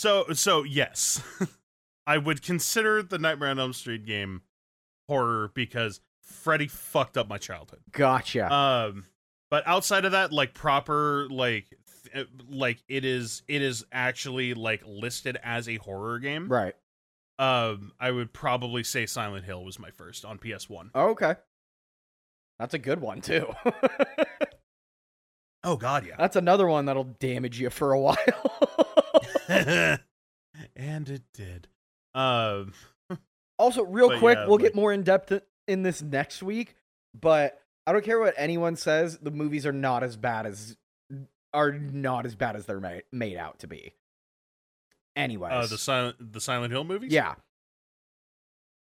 So, so yes, I would consider the Nightmare on Elm Street game horror because Freddy fucked up my childhood. gotcha. Um, but outside of that, like proper, like, th- like it is, it is actually like listed as a horror game. right. Um, I would probably say Silent Hill was my first on PS One. Okay. That's a good one too. Oh God, yeah. That's another one that'll damage you for a while. and it did. Um, also, real But quick, yeah, we'll like- get more in depth in this next week, but I don't care what anyone says, the movies are not as bad as are not as bad as they're made, made out to be. Anyways. uh, the silent, the Silent Hill movies. yeah.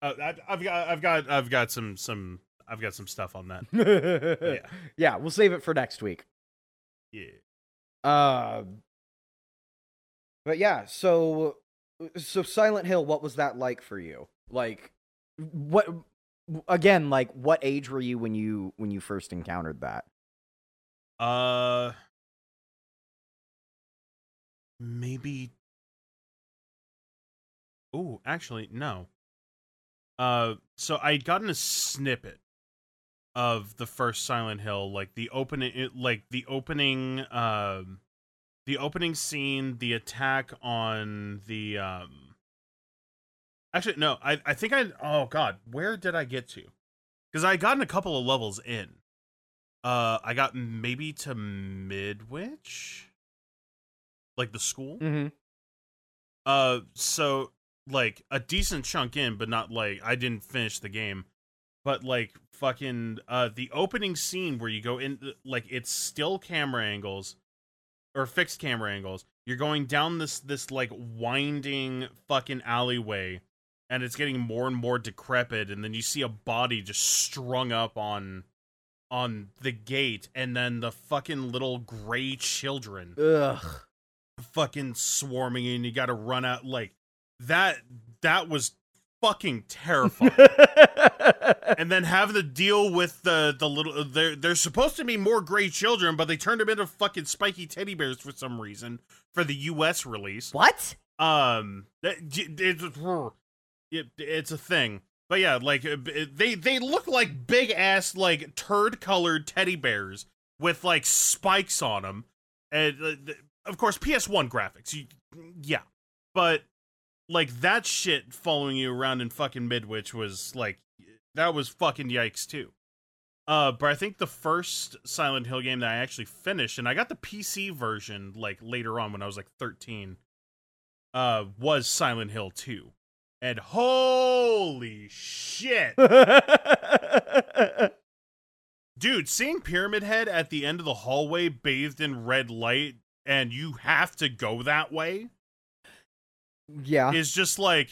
Uh, I, I've got, I've got, I've got some, some, I've got some stuff on that. yeah. Yeah, we'll save it for next week. yeah. Uh, but yeah, so so Silent Hill, what was that like for you? Like, what again? Like, what age were you when you when you first encountered that? Uh, maybe. Oh, actually, no. Uh, so I'd gotten a snippet of the first Silent Hill, like the opening, like the opening, um, the opening scene, the attack on the, um. Actually, no. I I think I. Oh God, where did I get to? Because I gotten a couple of levels in. Uh, I got maybe to Midwich, like the school. Mm-hmm. Uh, so like a decent chunk in, but not like I didn't finish the game. But like fucking uh, the opening scene where you go in, like it's still camera angles or fixed camera angles. You're going down this this like winding fucking alleyway, and it's getting more and more decrepit, and then you see a body just strung up on on the gate, and then the fucking little gray children Ugh. fucking swarming and you gotta run out like that that was fucking terrifying and then having to deal with the the little they're they're supposed to be more gray children but they turned them into fucking spiky teddy bears for some reason for the us release what? um that- j- it's it, it's a thing. But yeah like uh, they they look like big ass like turd colored teddy bears with like spikes on them and uh, th- of course ps1 graphics you, yeah. But like that shit following you around in fucking midwich was like that was fucking yikes too. Uh but i think the first silent hill game that i actually finished and i got the pc version like later on when i was like 13 uh was Silent Hill 2. And holy shit. Dude, seeing Pyramid Head at the end of the hallway bathed in red light and you have to go that way yeah. is just like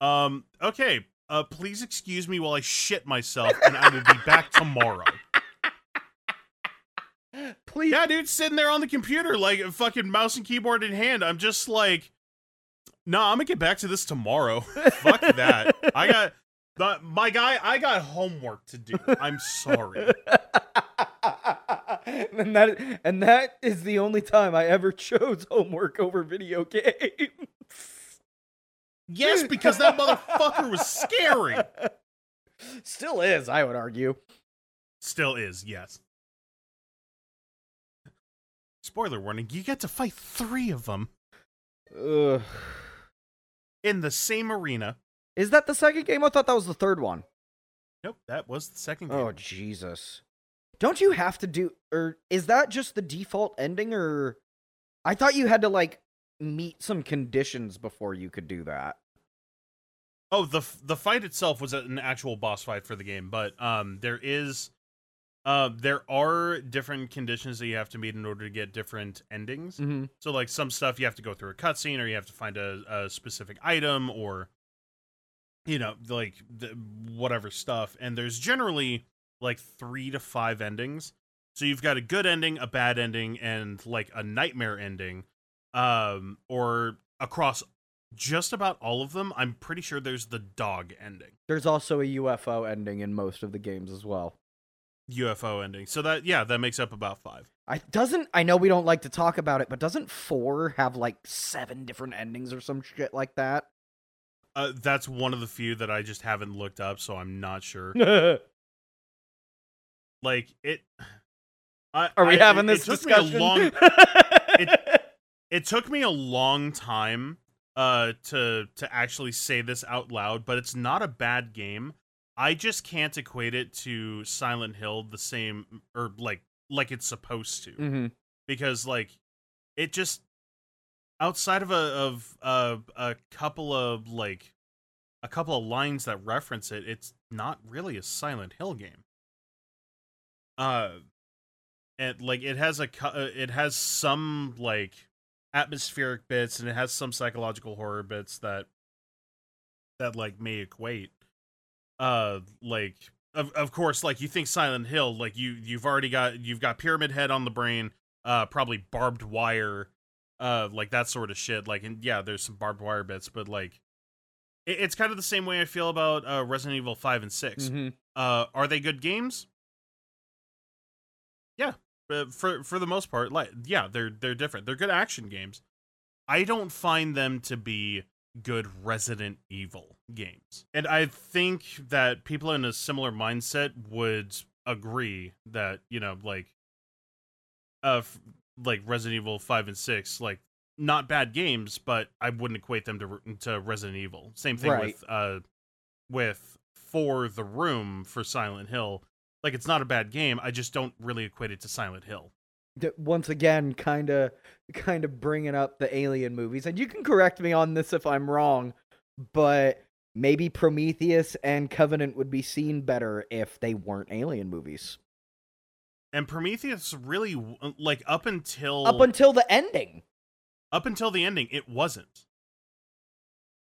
um okay, uh please excuse me while I shit myself and I will be back tomorrow. Please. Yeah, dude, sitting there on the computer, like fucking mouse and keyboard in hand. I'm just like, no, I'm gonna get back to this tomorrow. Fuck that. I got the, my guy. I got homework to do. I'm sorry. and that and that is the only time I ever chose homework over video games. Yes, because that motherfucker was scary. Still is, I would argue. Still is. Yes. Spoiler warning: You get to fight three of them Ugh. In the same arena. Is that the second game? I thought that was the third one. Nope, that was the second game. Oh Jesus! Don't you have to do, or is that just the default ending? Or I thought you had to like meet some conditions before you could do that. Oh, the the fight itself was an actual boss fight for the game, but um, there is, uh, there are different conditions that you have to meet in order to get different endings. Mm-hmm. So, like some stuff you have to go through a cutscene, or you have to find a, a specific item, or you know, like the, whatever stuff. And there's generally like three to five endings. So you've got a good ending, a bad ending, and like a nightmare ending, um, or across just about all of them, I'm pretty sure there's the dog ending, There's also a UFO ending in most of the games as well. UFO ending. So that yeah, that makes up about five. I doesn't I know we don't like to talk about it, but doesn't 4 have like 7 different endings or some shit like that? Uh, that's one of the few that I just haven't looked up, so I'm not sure. like it. I, Are we I- having it- this it took me a discussion? long- it took me a long time uh to to actually say this out loud but it's not a bad game i just can't equate it to silent hill the same or like like it's supposed to. Mhm. because like it just outside of a of a, a couple of like a couple of lines that reference it it's not really a silent hill game. Uh and like it has a uh, it has some like atmospheric bits and it has some psychological horror bits that that like may equate uh like of of course like you think silent hill like you you've already got you've got pyramid head on the brain uh probably barbed wire uh like that sort of shit like and yeah there's some barbed wire bits but like it, it's kind of the same way i feel about uh resident evil 5 and 6 Mhm. uh are they good games? Yeah uh, for for the most part like yeah they're they're different. They're good action games. I don't find them to be good resident evil games. And i think that people in a similar mindset would agree that you know like uh f- like resident evil 5 and 6 like not bad games but i wouldn't equate them to to resident evil. Same thing Right. with uh with for the room for silent hill. Like it's not a bad game i just don't really equate it to silent hill once again kind of kind of bringing up the alien movies and you can correct me on this if i'm wrong but maybe prometheus and covenant would be seen better if they weren't alien movies. And prometheus really uh, like up until up until the ending. Up until the ending it wasn't.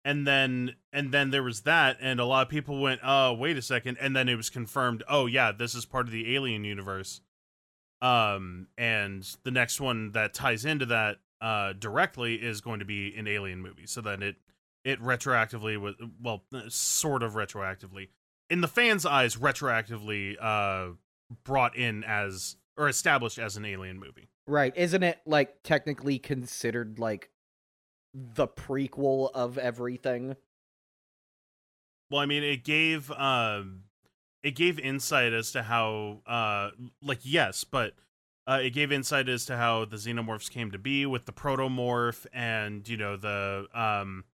And then and then there was that and a lot of people went oh wait a second and then it was confirmed oh yeah this is part of the alien universe um and the next one that ties into that uh directly is going to be an alien movie. So then it it retroactively was well sort of retroactively in the fans eyes retroactively uh brought in as or established as an alien movie. Right. Isn't it like technically considered like the prequel of everything? Well, I mean, it gave um, it gave insight as to how uh, like yes, but uh, it gave insight as to how the xenomorphs came to be with the protomorph, and you know the um,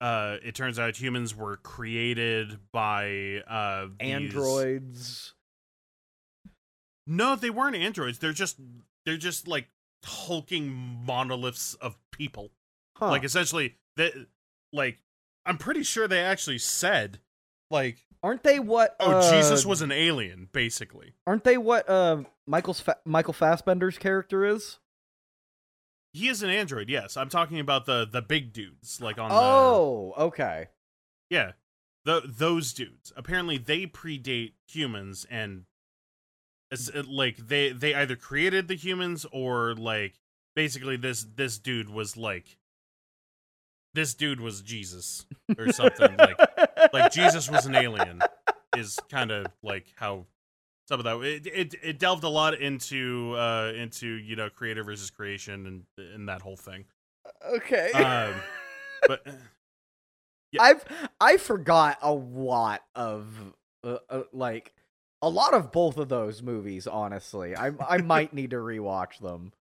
uh, it turns out humans were created by uh these- androids No, they weren't androids. They're just they're just like hulking monoliths of people. huh. Like essentially, that like I'm pretty sure they actually said like aren't they what Oh, uh, Jesus was an alien, basically. aren't they what uh michael's Fa- michael fassbender's character is He is an android, yes. I'm talking about the the big dudes, like on oh okay yeah, the those dudes. Apparently, they predate humans, and it's like they they either created the humans or like basically this this dude was like this dude was Jesus or something like like Jesus was an alien is kind of like how some of that it, it it delved a lot into uh into you know creator versus creation and and that whole thing. Okay. Um but yeah. i've i forgot a lot of uh, uh, like a lot of both of those movies honestly. I i might need to rewatch them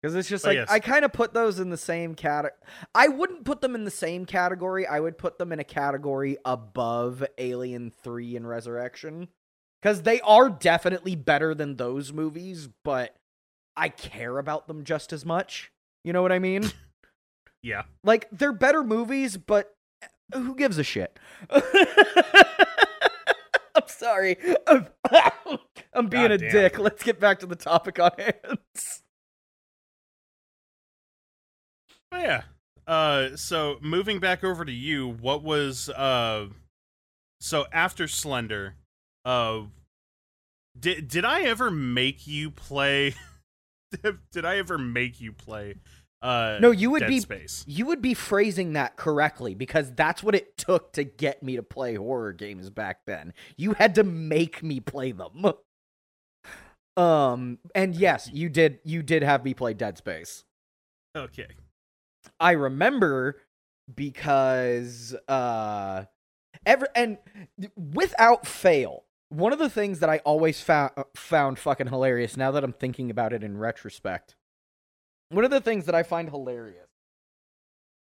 because it's just But like yes. i kind of put those in the same category i wouldn't put them in the same category i would put them in a category above alien 3 and resurrection because they are definitely better than those movies but i care about them just as much you know what i mean yeah like they're better movies, but eh, who gives a shit? I'm sorry. I'm, I'm being a Goddamn. dick. Let's get back to the topic on hand. But yeah uh so moving back over to you what was uh so after slender uh did did i ever make you play did i ever make you play uh No, you would Dead be- Space. You would be phrasing that correctly because that's what it took to get me to play horror games back then. You had to make me play them. Um and yes, you did you did have me play Dead Space. Okay. I remember because uh ever and without fail, one of the things that I always found found fucking hilarious now that I'm thinking about it in retrospect. One of the things that I find hilarious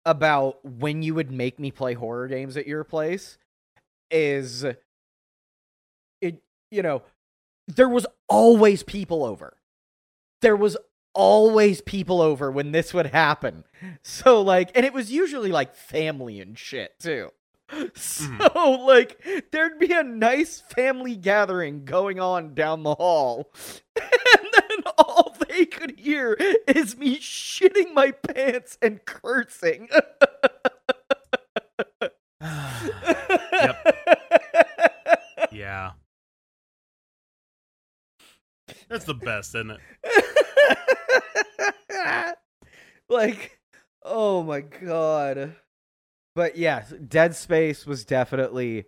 about when you would make me play horror games at your place is it you know there was always people over. There was always people over when this would happen. So like and it was usually like family and shit too. Mm-hmm. So like there'd be a nice family gathering going on down the hall. And then all they could hear is me shitting my pants and cursing. yeah. That's the best, isn't it? like, oh my god. But yeah, Dead Space was definitely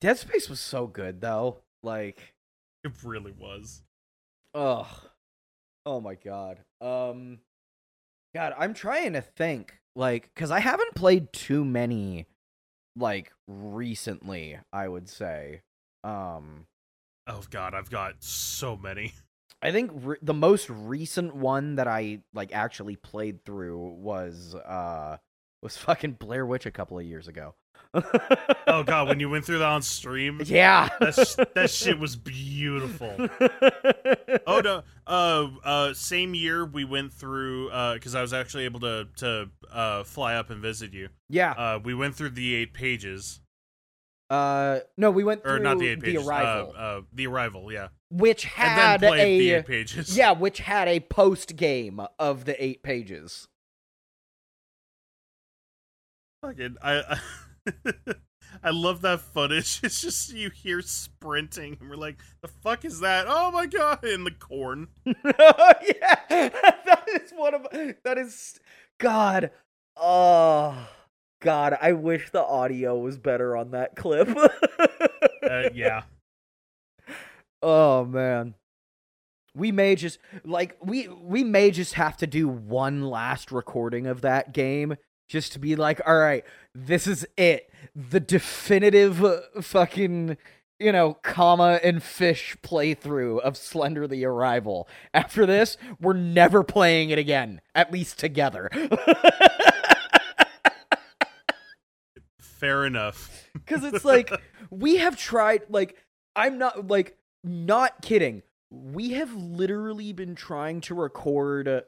Dead Space was so good though. Like, It really was. ugh. Oh my god. Um God, I'm trying to think. Like, cause I haven't played too many like recently, I would say. Um Oh god, I've got so many. I think re- the most recent one that I like actually played through was uh was fucking Blair Witch a couple of years ago. Oh god, when you went through that on stream, yeah, that sh- that shit was beautiful. Oh no, uh, uh, same year we went through uh, because I was actually able to to uh fly up and visit you. yeah. Uh, we went through the eight pages, Uh, no, we went through or not the eight pages. arrival, Uh, uh, the arrival, yeah. which had played the a eight pages. yeah, which had a post game of the eight pages. Fucking, I, I, I love that footage. It's just you hear sprinting, and we're like, "The fuck is that?" Oh my god! In the corn. yeah, that is one of that is God. Oh God, I wish the audio was better on that clip. Uh, yeah. oh man. We may just like we we may just have to do one last recording of that game just to be like, all right, this is it, the definitive uh, fucking you know, comma and fish playthrough of Slender the Arrival. After this, we're never playing it again, at least together. Fair enough. Because it's like, we have tried, like, I'm not, like, not kidding. We have literally been trying to record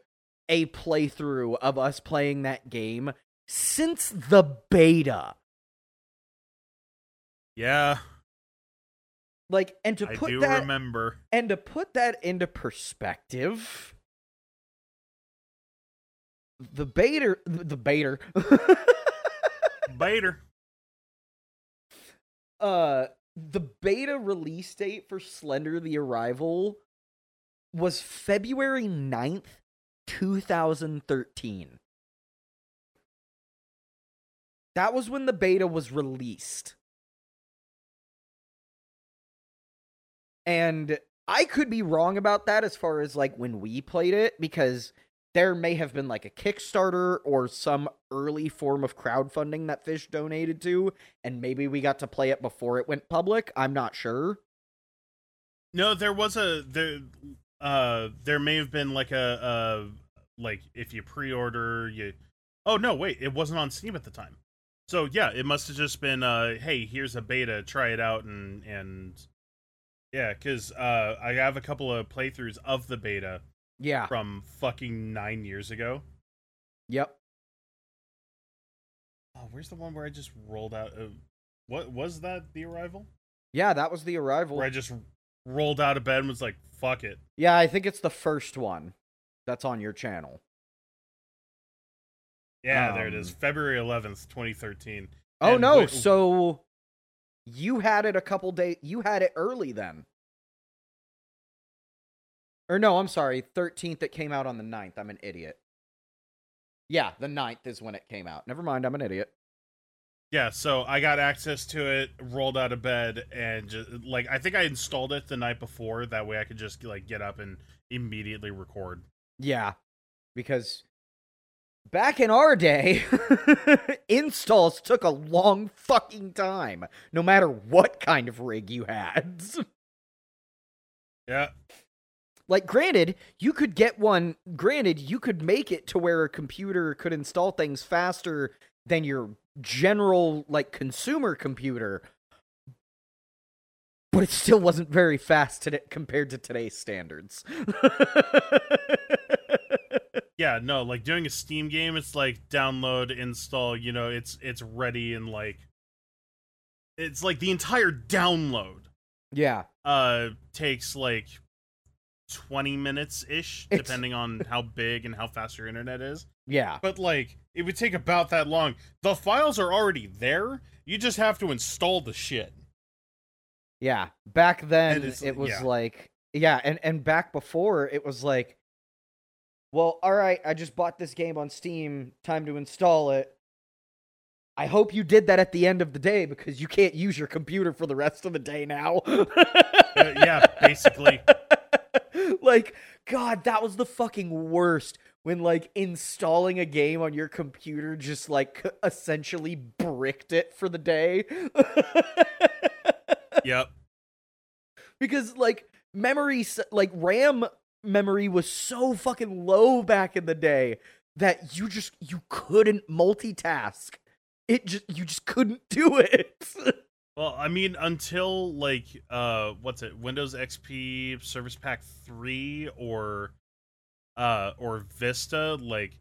a playthrough of us playing that game since the beta. Yeah, Like, and to I put do that remember. and to put that into perspective, the beta, the beta, Bader. uh, the beta release date for Slender the Arrival was February 9th, 2013. That was when the beta was released. And I could be wrong about that as far as like when we played it because there may have been like a Kickstarter or some early form of crowdfunding that Fish donated to and maybe we got to play it before it went public. I'm not sure. No, there was a there. Uh, there may have been like a uh, like if you pre-order you. Oh no, wait, it wasn't on Steam at the time. So yeah, it must have just been uh, hey, here's a beta, try it out, and and yeah, because uh, I have a couple of playthroughs of the beta Yeah. from fucking nine years ago. Yep. Oh, where's the one where I just rolled out? Uh, what was that? The arrival? Yeah, that was the arrival. Where I just rolled out of bed and was like, "Fuck it." Yeah, I think it's the first one that's on your channel. Yeah, there it is. Um, February eleventh, twenty thirteen. Oh And no, wh- so you had it a couple days you had it early then. Or no, I'm sorry, 13th it came out on the 9th. I'm an idiot. Yeah, the 9th is when it came out. Never mind, I'm an idiot. Yeah, so I got access to it, rolled out of bed, and just like I think I installed it the night before. That way, I could just like get up and immediately record. Yeah, because back in our day, installs took a long fucking time, no matter what kind of rig you had. Yeah, Like, granted, you could get one, granted, you could make it to where a computer could install things faster than your general, like, consumer computer, but it still wasn't very fast today compared to today's standards. yeah, no, like doing a Steam game, it's like download, install. You know, it's it's ready and like it's like the entire download yeah. uh takes like 20 minutes ish depending on how big and how fast your internet is Yeah. but like it would take about that long the files are already there you just have to install the shit Yeah. Back then it was yeah. like yeah, and and back before it was like well, all right, I just bought this game on Steam, time to install it. I hope you did that at the end of the day because you can't use your computer for the rest of the day now. Uh, yeah basically like god, that was the fucking worst when like installing a game on your computer just like essentially bricked it for the day. yep. Because like memory like ram memory was so fucking low back in the day that you just you couldn't multitask. It just you just couldn't do it well i mean until like uh what's it windows xp service pack 3 or uh or vista like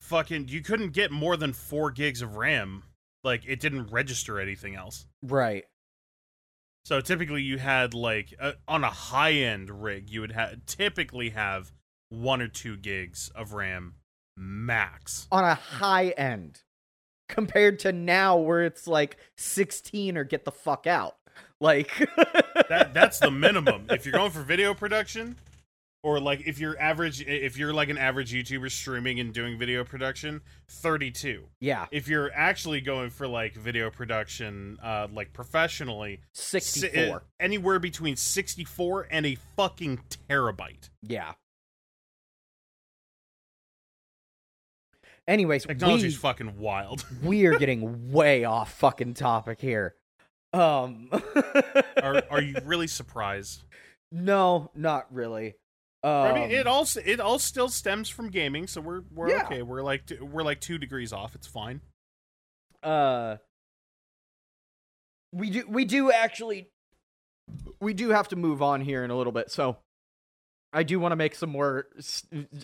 fucking you couldn't get more than 4 gigs of ram. Like it didn't register anything else. Right. So typically, you had like uh, on a high end rig, you would have typically have one or two gigs of RAM max. on a high end compared to now where it's like 16 or get the fuck out like That that's the minimum. if you're going for video production, or like if you're average, if you're like an average YouTuber streaming and doing video production, 32. yeah If you're actually going for like video production, uh, like professionally, 64 uh, anywhere between 64 and a fucking terabyte. yeah anyways Technology's we- fucking wild. we are getting way off fucking topic here. Um are are you really surprised? No, not really. Um, I mean, it all it all still stems from gaming, so we're we're Yeah. okay. We're like we're like two degrees off. It's fine. uh we do we do actually we do have to move on here in a little bit. So I do want to make some more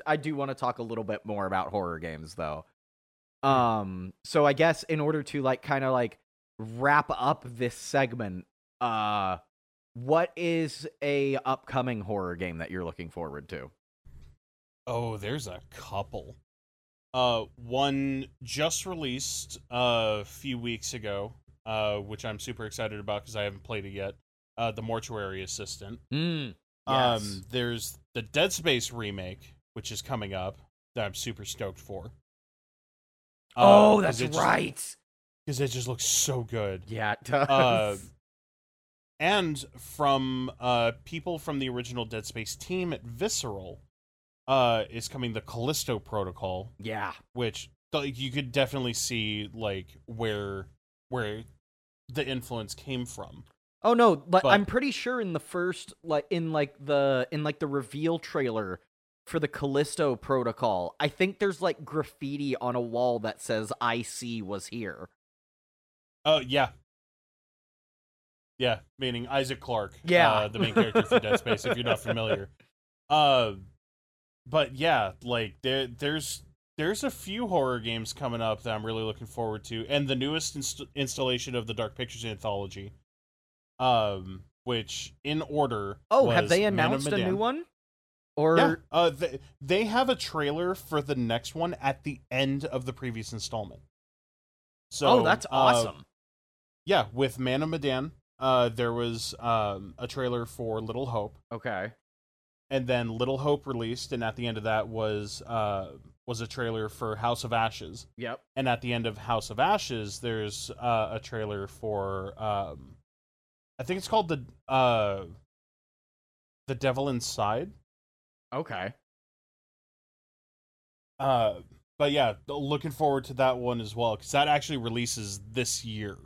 I do want to talk a little bit more about horror games though. Um so I guess in order to like kind of like wrap up this segment, uh what is a upcoming horror game that you're looking forward to? Oh, there's a couple. Uh, one just released uh, a few weeks ago, uh, which I'm super excited about because I haven't played it yet. Uh, the Mortuary Assistant. Mm. Um, there's the Dead Space remake, which is coming up that I'm super stoked for. oh, that's right. Because it just looks so good. Yeah, it does. Uh, and from uh, people from the original Dead Space team at Visceral, uh, is coming the Callisto Protocol, yeah. which like you could definitely see like where where the influence came from. Oh no, but, But- I'm pretty sure in the first like in like the in like the reveal trailer for the Callisto protocol, I think there's like graffiti on a wall that says "I IC was here. Oh yeah, yeah, meaning Isaac Clarke, Yeah. uh, the main character for Dead Space. If you're not familiar, uh, but yeah, like there there's there's a few horror games coming up that I'm really looking forward to, and the newest inst- installation of the Dark Pictures anthology, um, which in order. Oh, have they announced a new one? Or Yeah, uh, they, they have a trailer for the next one at the end of the previous installment. So, Oh, that's uh, awesome. yeah, with Man of Medan, uh, there was um, a trailer for Little Hope, okay. and then Little Hope released, and at the end of that was uh, was a trailer for House of Ashes, Yep. and at the end of House of Ashes, there's uh, a trailer for um, I think it's called the uh, the Devil Inside. Okay. Uh, but yeah, looking forward to that one as well because that actually releases this year.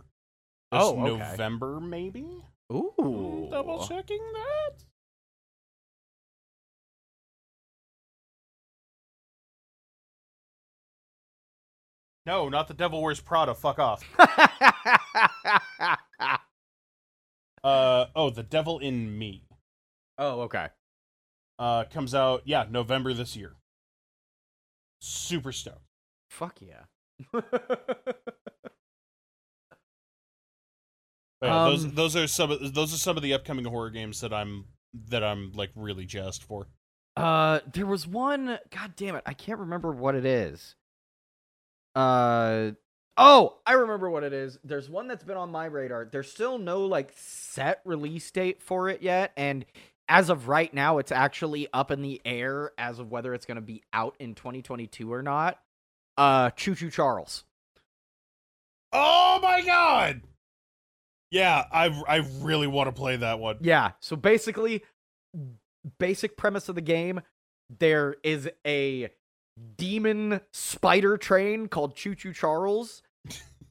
This Oh, okay. November maybe. Ooh. Double checking that. No, not the Devil Wears Prada. Fuck off. Uh oh, the Devil in Me. oh, okay. Uh, comes out yeah November this year. Super stoked. Fuck yeah. Yeah, those Um, those are some of those are some of the upcoming horror games that I'm that I'm like really jazzed for. Uh, there was one. God damn it! I can't remember what it is. Uh, oh, I remember what it is. There's one that's been on my radar. There's still no like set release date for it yet, and as of right now, it's actually up in the air as of whether it's going to be out in 2022 or not. Uh, Choo Choo Charles. Oh my god! Yeah, I I really want to play that one. Yeah. So basically, basic premise of the game: there is a demon spider train called Choo Choo Charles.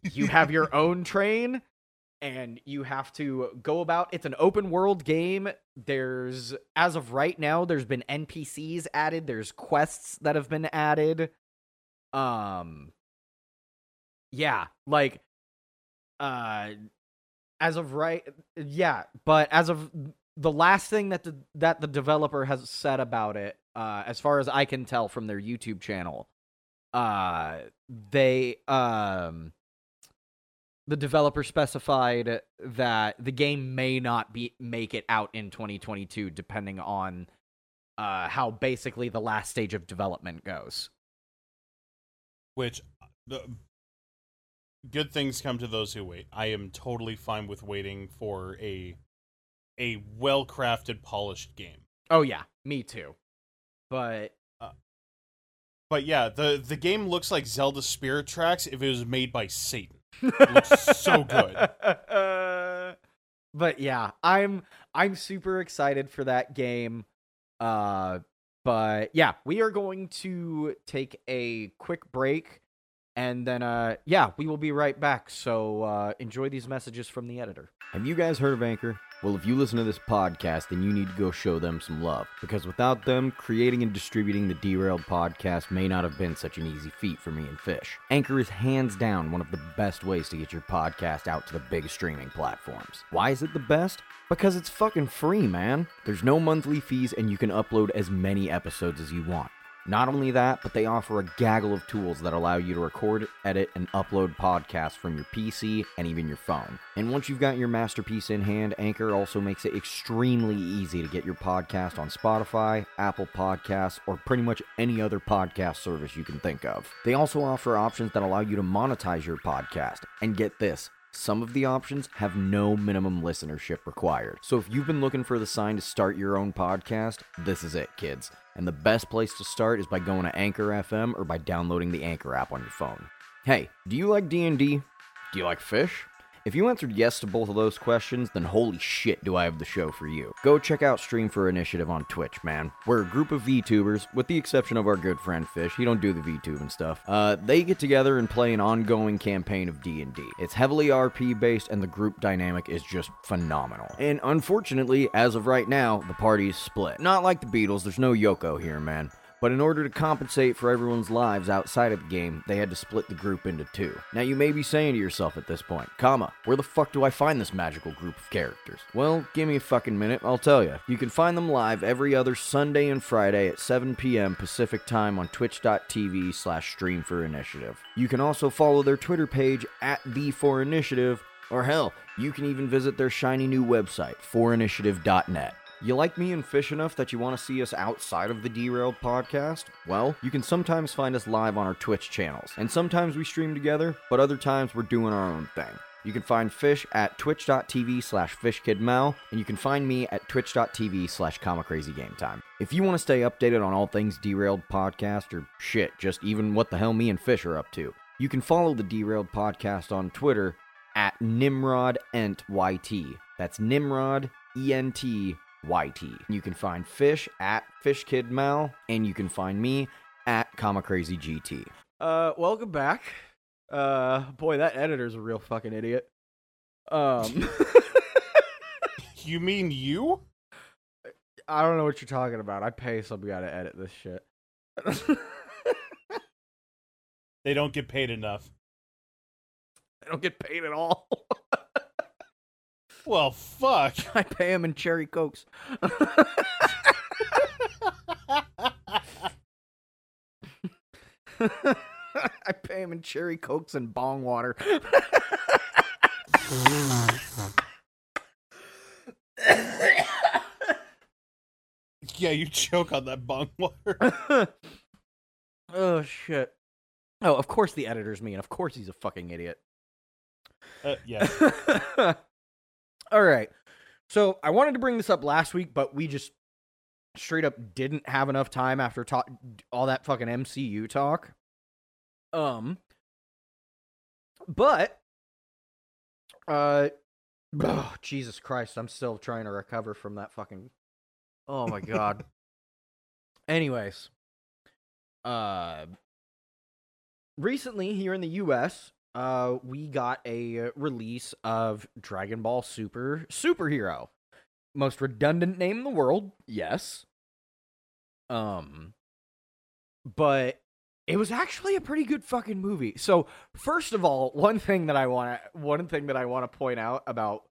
You have your own train, and you have to go about. It's an open world game. There's, as of right now, there's been NPCs added. There's quests that have been added. Um. Yeah, like, uh, as of right yeah but as of the last thing that the that the developer has said about it uh as far as i can tell from their youtube channel uh they um the developer specified that the game may not be make it out in 2022 depending on uh how basically the last stage of development goes Which the good things come to those who wait. I am totally fine with waiting for a a well crafted, polished game. oh yeah me too but But yeah, the the game looks like Zelda Spirit Tracks if it was made by Satan. Looks so good. but yeah, I'm I'm super excited for that game. Uh but yeah, we are going to take a quick break and then uh yeah, we will be right back. So uh enjoy these messages from the editor. Have you guys heard of Anchor? Well, if you listen to this podcast, then you need to go show them some love. Because without them, creating and distributing the Derailed podcast may not have been such an easy feat for me and Fish. Anchor is hands down one of the best ways to get your podcast out to the big streaming platforms. Why is it the best? Because it's fucking free, man. There's no monthly fees, and you can upload as many episodes as you want. Not only that, but they offer a gaggle of tools that allow you to record, edit, and upload podcasts from your PC and even your phone. And once you've got your masterpiece in hand, Anchor also makes it extremely easy to get your podcast on Spotify, Apple Podcasts, or pretty much any other podcast service you can think of. They also offer options that allow you to monetize your podcast. And get this, some of the options have no minimum listenership required. So if you've been looking for the sign to start your own podcast, this is it, kids. And the best place to start is by going to Anchor FM or by downloading the Anchor app on your phone. Hey, do you like D&D? Do you like fish? If you answered yes to both of those questions, then holy shit do I have the show for you. Go check out Stream for Initiative on Twitch, man. We're a group of VTubers, with the exception of our good friend Fish. He don't do the VTube and stuff. Uh, they get together and play an ongoing campaign of D&D. It's heavily RP based and the group dynamic is just phenomenal. And unfortunately, as of right now, the party is split. Not like the Beatles, there's no Yoko here, man. But in order to compensate for everyone's lives outside of the game, they had to split the group into two. Now you may be saying to yourself at this point, comma, where the fuck do I find this magical group of characters? Well, give me a fucking minute, I'll tell you. You can find them live every other Sunday and Friday at 7 p.m. Pacific time on twitch.tv slash stream for initiative. You can also follow their Twitter page at the for initiative, or hell, you can even visit their shiny new website, forinitiative.net. You like me and Fish enough that you want to see us outside of the Derailed podcast? Well, you can sometimes find us live on our Twitch channels, and sometimes we stream together, but other times we're doing our own thing. You can find Fish at twitch.tv slash fishkidmal, and you can find me at twitch.tv slash comicrazygametime. If you want to stay updated on all things Derailed Podcast or shit, just even what the hell me and Fish are up to, you can follow the Derailed Podcast on Twitter at Nimrod Ent YT. That's Nimrod E N T Y T. You can find Fish at FishKidMal, and you can find me at Comma Crazy GT. Uh, welcome back. Uh, boy, that editor's a real fucking idiot. Um, You mean you? I don't know what you're talking about. I pay some guy to edit this shit. They don't get paid enough. They don't get paid at all. Well, fuck. I pay him in cherry cokes. I pay him in cherry cokes and bong water. Yeah, you choke on that bong water. oh shit. Oh, of course the editor's me, and of course he's a fucking idiot. Uh, yeah. All right. So I wanted to bring this up last week, but we just straight up didn't have enough time after talk all that fucking MCU talk. Um, but uh, oh, Jesus Christ, I'm still trying to recover from that fucking. Oh my god. Anyways, uh, recently here in the U.S., uh, we got a release of Dragon Ball Super Superhero. Most redundant name in the world, yes. Um, but it was actually a pretty good fucking movie. So, first of all, one thing that I want to one thing that I want to point out about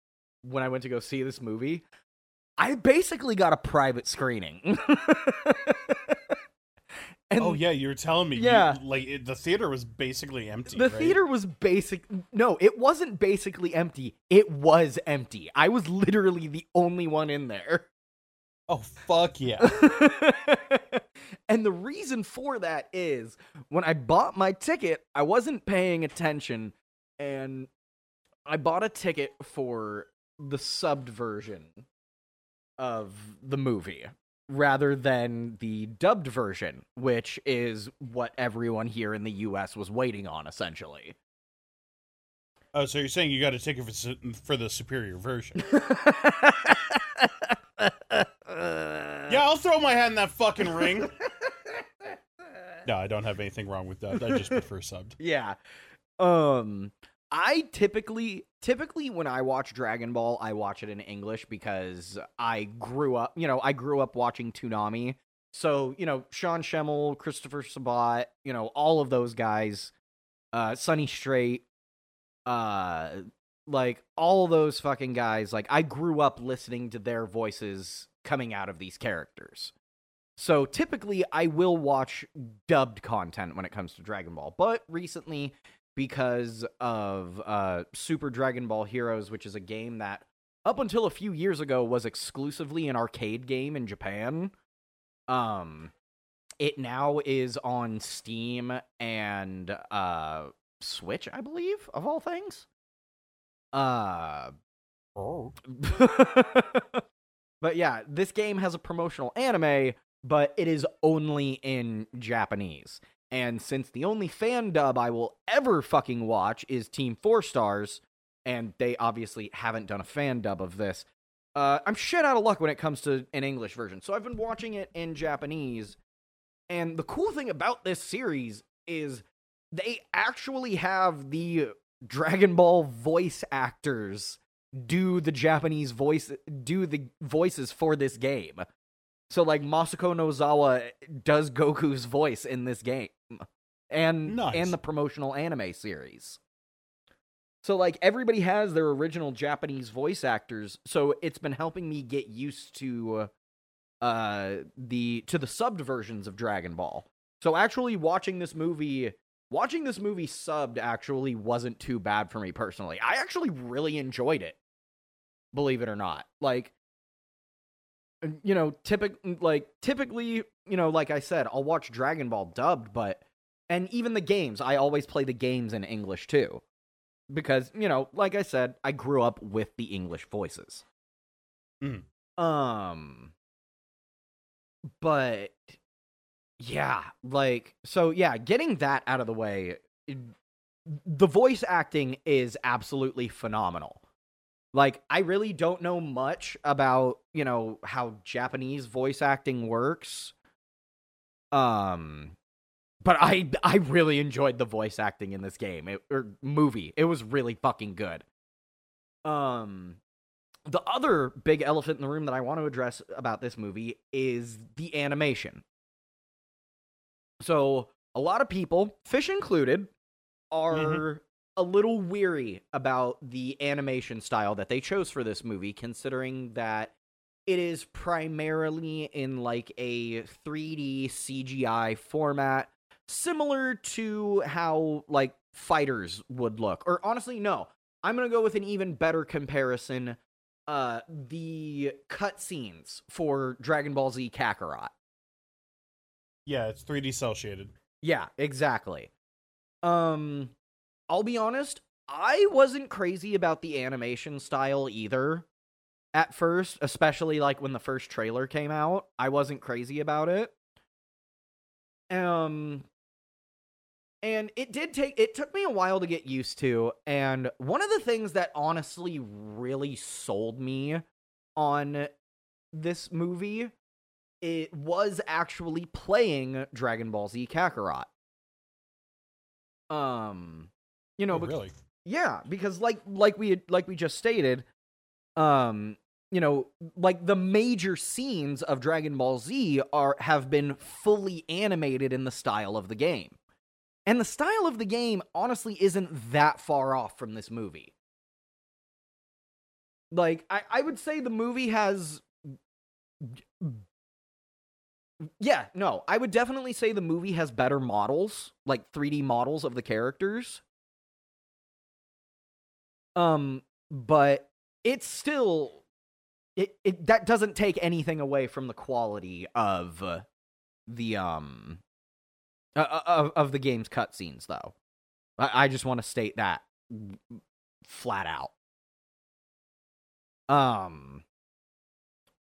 when I went to go see this movie, I basically got a private screening. and oh yeah, you were telling me. you- Yeah. like it, the theater was basically empty. The right? theater was basic. No, it wasn't basically empty. It was empty. I was literally the only one in there. Oh fuck yeah. and the reason for that is when I bought my ticket, I wasn't paying attention and I bought a ticket for the subbed version of the movie rather than the dubbed version, which is what everyone here in the US was waiting on essentially. oh, so you're saying you got a ticket for for the superior version? yeah, I'll throw my hat in that fucking ring. No, I don't have anything wrong with that. I just prefer subbed. Yeah. Um I typically typically when I watch Dragon Ball, I watch it in English because I grew up, you know, I grew up watching Toonami. So, you know, Sean Schemmel, Christopher Sabat, you know, all of those guys, uh Sonny Strait, uh like all those fucking guys, like I grew up listening to their voices coming out of these characters. So typically I will watch dubbed content when it comes to Dragon Ball, but recently because of uh Super Dragon Ball Heroes, which is a game that up until a few years ago was exclusively an arcade game in Japan. Um it now is on Steam and uh Switch, I believe, of all things. Uh Oh. but yeah, this game has a promotional anime, but it is only in Japanese. And since the only fan dub I will ever fucking watch is Team 4 Stars, and they obviously haven't done a fan dub of this, uh, I'm shit out of luck when it comes to an English version. So I've been watching it in Japanese. And the cool thing about this series is they actually have the Dragon Ball voice actors do the Japanese voice do the voices for this game. So like Masako Nozawa does Goku's voice in this game. And Nice. and the promotional anime series. So like everybody has their original Japanese voice actors, so it's been helping me get used to uh the to the subbed versions of Dragon Ball. So actually watching this movie watching this movie subbed actually wasn't too bad for me personally. I actually really enjoyed it. Believe it or not. Like you know, typic like typically, you know, like I said, I'll watch Dragon Ball dubbed, but and even the games, I always play the games in English too. Because, you know, like I said, I grew up with the English voices. Mhm. Um but yeah, like so yeah, getting that out of the way it- the voice acting is absolutely phenomenal. Like I really don't know much about, you know, how Japanese voice acting works. Um but I I really enjoyed the voice acting in this game it, or movie. It was really fucking good. Um the other big elephant in the room that I want to address about this movie is the animation. So, a lot of people, fish included, are a little weary about the animation style that they chose for this movie, considering that it is primarily in like a 3D CGI format, similar to how like fighters would look. Or honestly, no. I'm gonna go with an even better comparison. Uh, the cutscenes for Dragon Ball Z Kakarot. Yeah, it's 3D cel shaded. Yeah, exactly. Um I'll be honest, I wasn't crazy about the animation style either at first, especially like when the first trailer came out. I wasn't crazy about it. Um and it did take it took me a while to get used to and one of the things that honestly really sold me on this movie it was actually playing Dragon Ball Z Kakarot. Um, you know, Oh, bec- really? yeah, because like like we had, like we just stated, um, you know, like the major scenes of Dragon Ball Z are have been fully animated in the style of the game. And the style of the game honestly isn't that far off from this movie. Like I, I would say the movie has Yeah, no, I would definitely say the movie has better models, like 3D models of the characters. Um, but it's still it, it that doesn't take anything away from the quality of uh, the um uh, uh, of of the game's cutscenes, though. I, I just want to state that flat out. Um,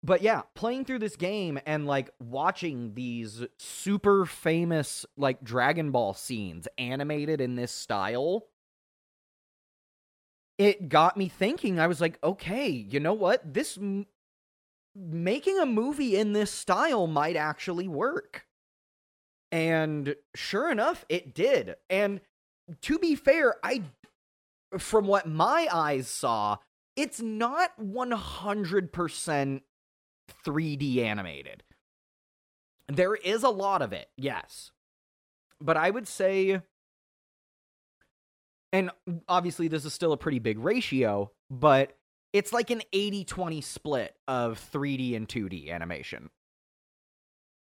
but yeah, playing through this game and like watching these super famous like Dragon Ball scenes animated in this style, it got me thinking. I was like, okay, you know what? This m- making a movie in this style might actually work. And sure enough, it did. And to be fair, I from what my eyes saw, it's not 100% 3D animated. There is a lot of it, yes. But I would say and obviously this is still a pretty big ratio, but it's like an 80-20 split of 3D and 2D animation.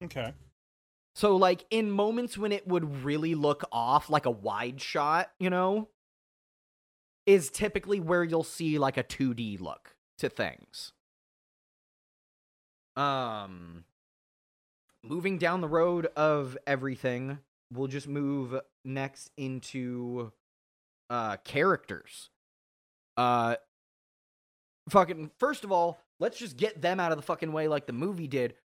Okay. So like in moments when it would really look off like a wide shot, you know, is typically where you'll see like a 2D look to things. Um moving down the road of everything, we'll just move next into uh characters. Uh fucking first of all, let's just get them out of the fucking way like the movie did.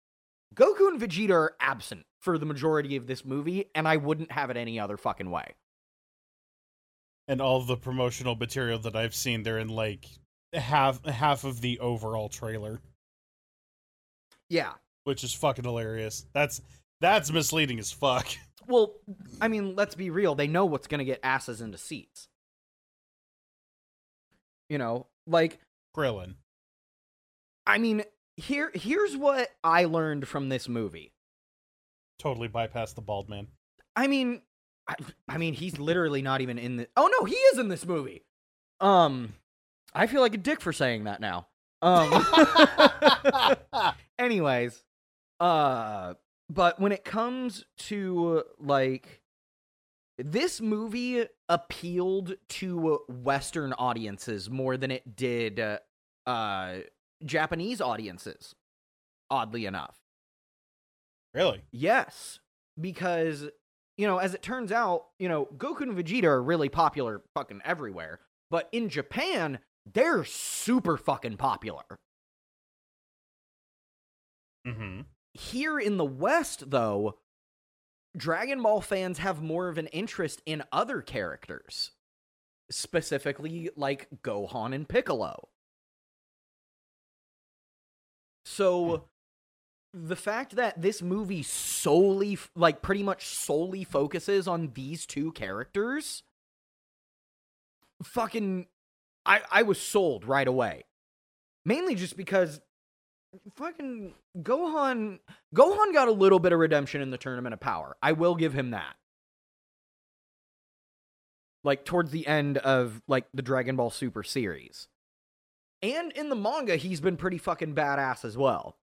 Goku and Vegeta are absent for the majority of this movie, and I wouldn't have it any other fucking way. And all the promotional material that I've seen, they're in like half half of the overall trailer, Yeah. which is fucking hilarious. That's that's misleading as fuck. Well, I mean, let's be real. They know what's going to get asses into seats. You know, like Krillin. I mean, here here's what I learned from this movie. Totally bypass the bald man. I mean, I, I mean, he's literally not even in the. Oh no, he is in this movie. Um, I feel like a dick for saying that now. Um. anyways uh but when it comes to like this movie appealed to western audiences more than it did uh, uh japanese audiences oddly enough really? yes because you know as it turns out you know goku and vegeta are really popular fucking everywhere but in japan they're super fucking popular Mm-hmm. here in the West, though, Dragon Ball fans have more of an interest in other characters, specifically like Gohan and Piccolo. So hmm. the fact that this movie solely like pretty much solely focuses on these two characters fucking I I was sold right away. Mainly just because fucking Gohan Gohan got a little bit of redemption in the tournament of power. I will give him that. Like towards the end of like the Dragon Ball Super series. And in the manga he's been pretty fucking badass as well.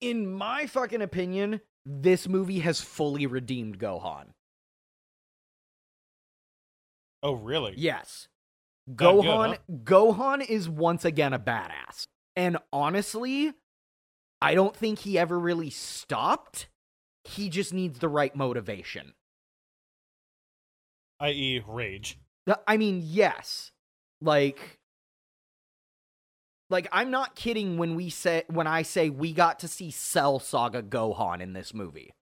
In my fucking opinion, this movie has fully redeemed Gohan. Oh, really? Yes. That good, Gohan huh? Gohan is once again a badass. And honestly, I don't think he ever really stopped. He just needs the right motivation. I.e., rage. I mean, yes. Like like I'm not kidding when we say when I say we got to see Cell Saga Gohan in this movie.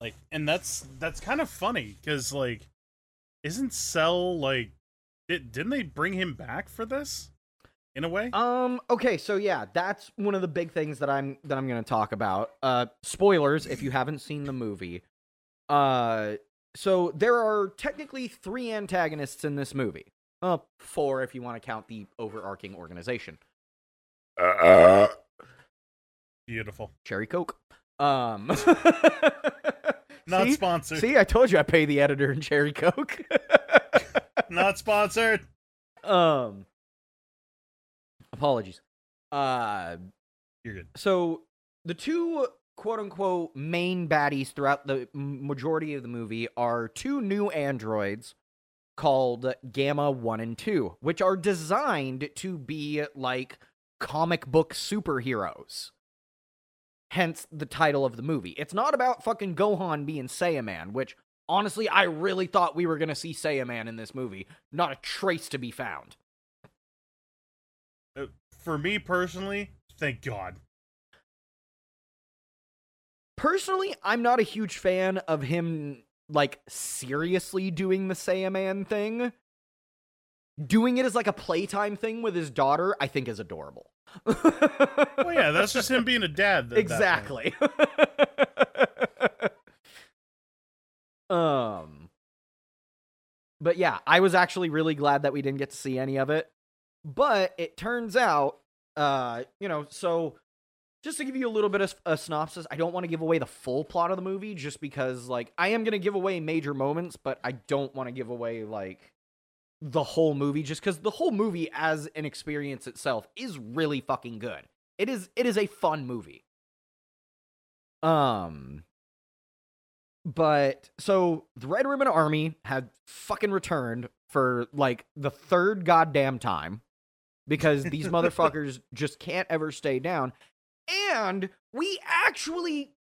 Like, and that's that's kind of funny because like, isn't Cell like, did didn't they bring him back for this? In a way, Um okay, so yeah, that's one of the big things that I'm that I'm going to talk about. Uh spoilers if you haven't seen the movie. Uh so there are technically 3 antagonists in this movie. Uh 4 if you want to count the overarching organization. Uh Beautiful. Cherry Coke. Um Not see? sponsored. See, I told you I pay the editor in Cherry Coke. Not sponsored. um apologies. Uh You're good. so the two quote unquote main baddies throughout the majority of the movie are two new androids called Gamma 1 and 2, which are designed to be like comic book superheroes. Hence the title of the movie. It's not about fucking Gohan being Saiyaman, which honestly I really thought we were going to see Saiyaman in this movie. Not a trace to be found. Uh, For me personally, thank God. personally, I'm not a huge fan of him like seriously doing the Saiyaman thing. Doing it as like a playtime thing with his daughter, I think is adorable. Oh yeah, that's just him being a dad. at that point. exactly. um But yeah, I was actually really glad that we didn't get to see any of it. But it turns out uh, you know, so just to give you a little bit of a synopsis, I don't want to give away the full plot of the movie just because like I am going to give away major moments, but I don't want to give away like the whole movie just cuz the whole movie as an experience itself is really fucking good. It is it is a fun movie. Um but so the Red Ribbon Army had fucking returned for like the third goddamn time because these motherfuckers just can't ever stay down. And we actually,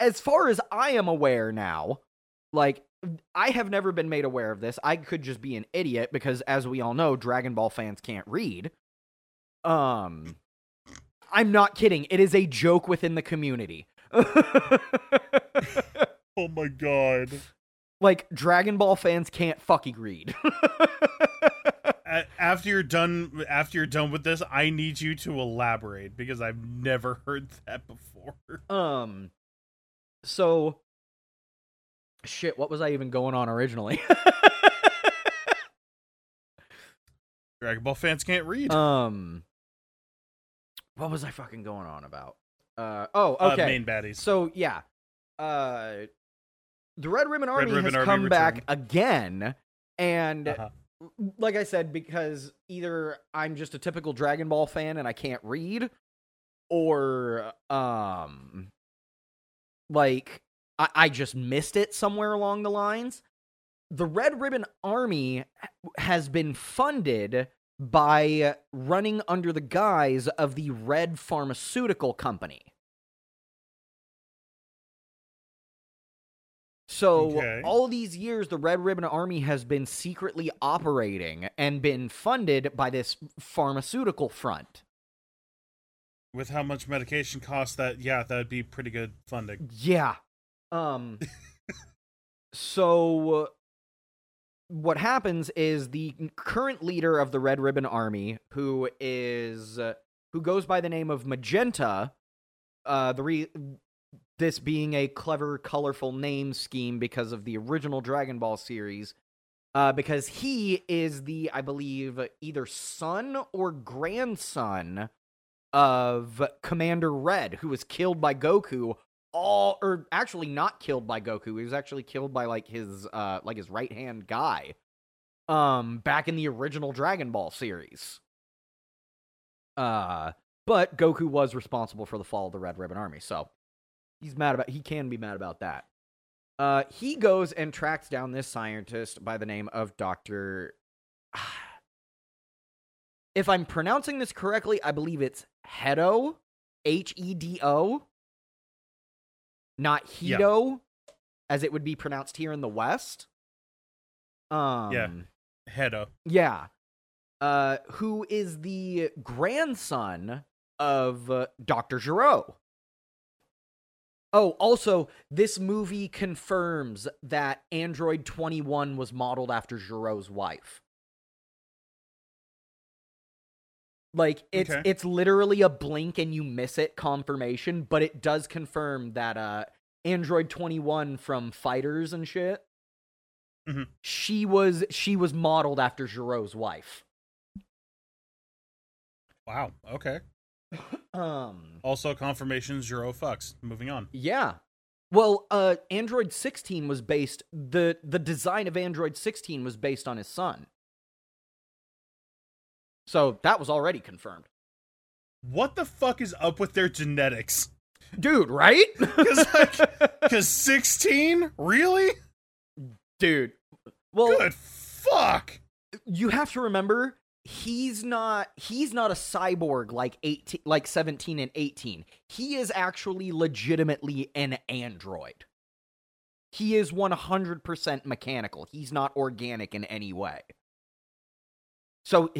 as far as I am aware now, like, I have never been made aware of this. I could just be an idiot because, as we all know, Dragon Ball fans can't read. Um, I'm not kidding. It is a joke within the community. Oh my god. like, Dragon Ball fans can't fucking read. After you're done, after you're done with this, I need you to elaborate because I've never heard that before. Um so shit, what was I even going on originally? Dragon Ball fans can't read. um what was I fucking going on about? Uh oh, Uh, okay. main baddies. so yeah. Uh the Red Ribbon Army Ribbon has Army come back again and Uh-huh. like I said, because either I'm just a typical Dragon Ball fan and I can't read, or um, like I, I just missed it somewhere along the lines. The Red Ribbon Army has been funded by running under the guise of the Red Pharmaceutical Company. So Okay. all these years, the Red Ribbon Army has been secretly operating and been funded by this pharmaceutical front. With how much medication costs, that yeah, that'd be pretty good funding. Yeah. Um. so what happens is the current leader of the Red Ribbon Army, who is uh, who goes by the name of Magenta, uh, the re- this being a clever, colorful name scheme because of the original Dragon Ball series. Uh, because he is the, I believe, either son or grandson of Commander Red, who was killed by Goku. All, or actually not killed by Goku. He was actually killed by like his, uh, like his right hand guy. Um, back in the original Dragon Ball series. Uh, but Goku was responsible for the fall of the Red Ribbon Army, so he's mad about. He can be mad about that. Uh, he goes and tracks down this scientist by the name of Doctor. If I'm pronouncing this correctly, I believe it's Hedo, H E D O, not Yeah. Hedo, as it would be pronounced here in the West. Um, Yeah. Hedo. yeah. Uh, who is the grandson of uh, Dr. Gero. Oh, also, this movie confirms that Android 21 was modeled after Gero's wife. Like it's Okay. it's literally a blink and you miss it confirmation, but it does confirm that uh Android 21 from Fighters and shit Mhm. she was she was modeled after Gero's wife. Wow. Okay. Um Also, confirmations zero fucks. Moving on. yeah. Well, uh Android 16 was based the the design of Android 16 was based on his son. So that was already confirmed. What the fuck is up with their genetics? Dude, right? 'Cause, like, Because 16? Really? Dude. Well, Good fuck. you have to remember he's not he's not a cyborg like 18 like 17 and 18 he is actually legitimately an android he is 100% mechanical he's not organic in any way so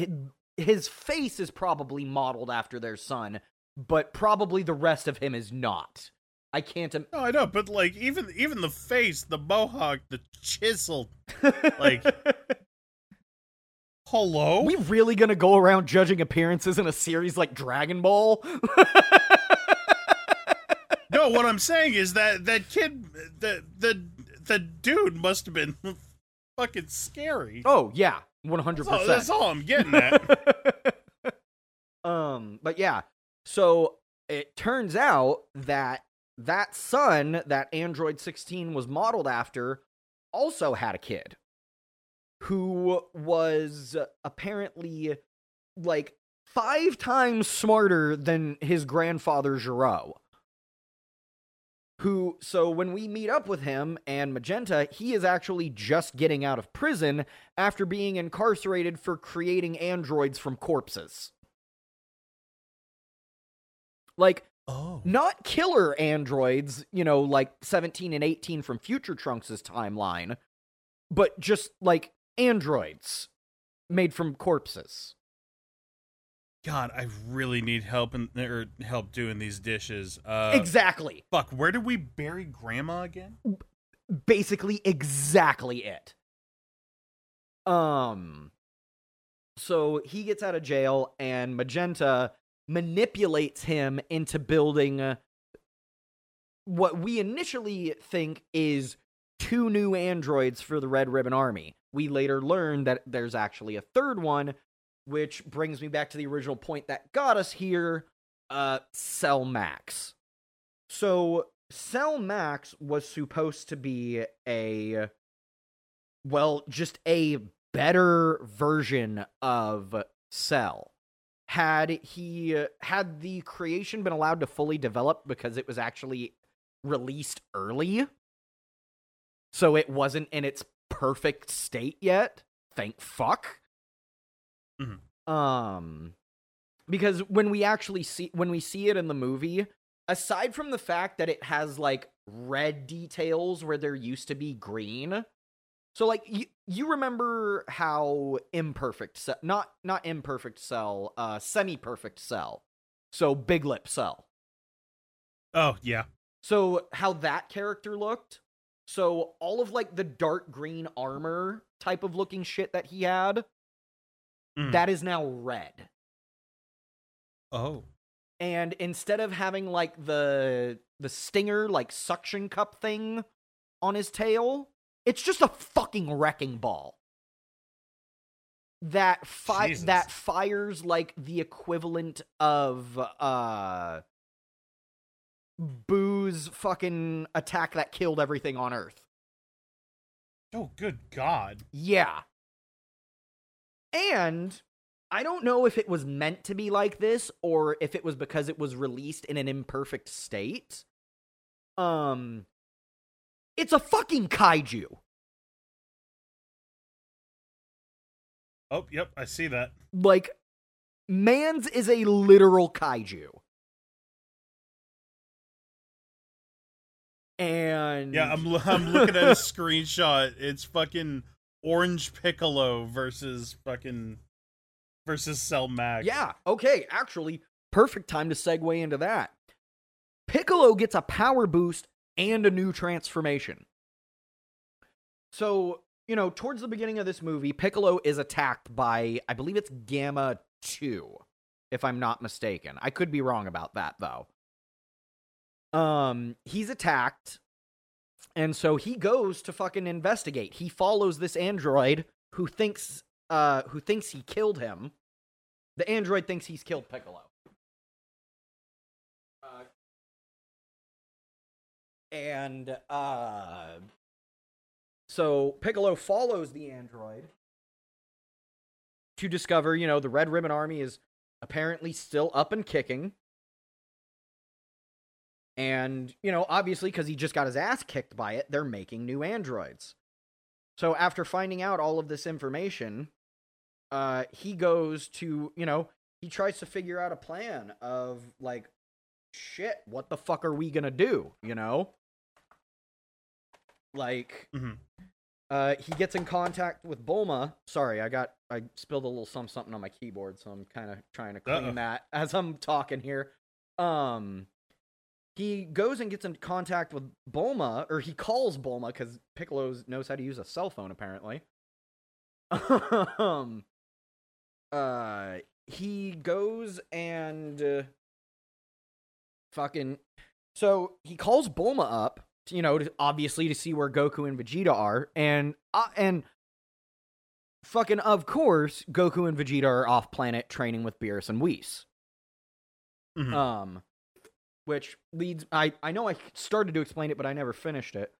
his face is probably modeled after their son but probably the rest of him is not i can't Im- No, I know, but like even even the face, the mohawk, the chisel. Like- Hello? we really gonna go around judging appearances in a series like dragon ball no, what I'm saying is that that kid, the the the dude must have been fucking scary. Oh yeah, one hundred all, that's percent. all I'm getting at. Um, but yeah, so it turns out that that son that Android sixteen was modeled after also had a kid who was apparently like five times smarter than his grandfather Gero. Who, so when we meet up with him and Magenta, he is actually just getting out of prison after being incarcerated for creating androids from corpses. Like, oh. not killer androids, you know, like 17 and 18 from Future Trunks' timeline, but just like androids made from corpses. God, I really need help in or help doing these dishes. Uh exactly. fuck, where did we bury grandma again? Basically, exactly it. Um, so he gets out of jail, and Magenta manipulates him into building uh, what we initially think is two new androids for the Red Ribbon Army. We later learn that there's actually a third one, which brings me back to the original point that got us here uh, Cell Max. So, Cell Max was supposed to be a, well, just a better version of Cell had he had the creation been allowed to fully develop because it was actually released early so it wasn't in its perfect state yet thank fuck Mhm. um because when we actually see when we see it in the movie aside from the fact that it has like red details where there used to be green. So like you, you remember how imperfect cell not not imperfect cell, uh semi perfect cell. So big lip cell. Oh yeah. So how that character looked. So all of like the dark green armor type of looking shit that he had, Mhm. that is now red. Oh. And instead of having like the the stinger like suction cup thing on his tail, it's just a fucking wrecking ball. That fi- Jesus. that fires like the equivalent of uh Boo's fucking attack that killed everything on Earth. Oh, good God. Yeah. And I don't know if it was meant to be like this or if it was because it was released in an imperfect state. Um It's a fucking kaiju. Oh, yep, I see that. Like Mans is a literal kaiju. And Yeah, I'm I'm looking at a screenshot. It's fucking Orange Piccolo versus fucking versus Cell Max. Yeah, okay, actually, perfect time to segue into that. Piccolo gets a power boost and a new transformation. So, you know, towards the beginning of this movie, Piccolo is attacked by, I believe it's Gamma 2, if I'm not mistaken. I could be wrong about that, though. Um, he's attacked, and so he goes to fucking investigate. He follows this android who thinks uh who thinks he killed him. The android thinks he's killed Piccolo. Uh, and uh so Piccolo follows the android to discover, you know, the Red Ribbon Army is apparently still up and kicking. And, you know, obviously, because he just got his ass kicked by it, they're making new androids. So after finding out all of this information, uh, he goes to, you know, he tries to figure out a plan of, like, shit, what the fuck are we gonna do, you know? Like, Mhm. uh, he gets in contact with Bulma. Sorry, I got, I spilled a little some something on my keyboard, so I'm kind of trying to clean Uh-oh. that as I'm talking here. Um, he goes and gets in contact with Bulma, or he calls Bulma because Piccolo knows how to use a cell phone apparently. um, uh, he goes and uh, fucking. So he calls Bulma up, to, you know, to, obviously to see where Goku and Vegeta are, and uh, and fucking of course Goku and Vegeta are off planet training with Beerus and Whis. Mhm. Um, which leads I I know I started to explain it, but I never finished it.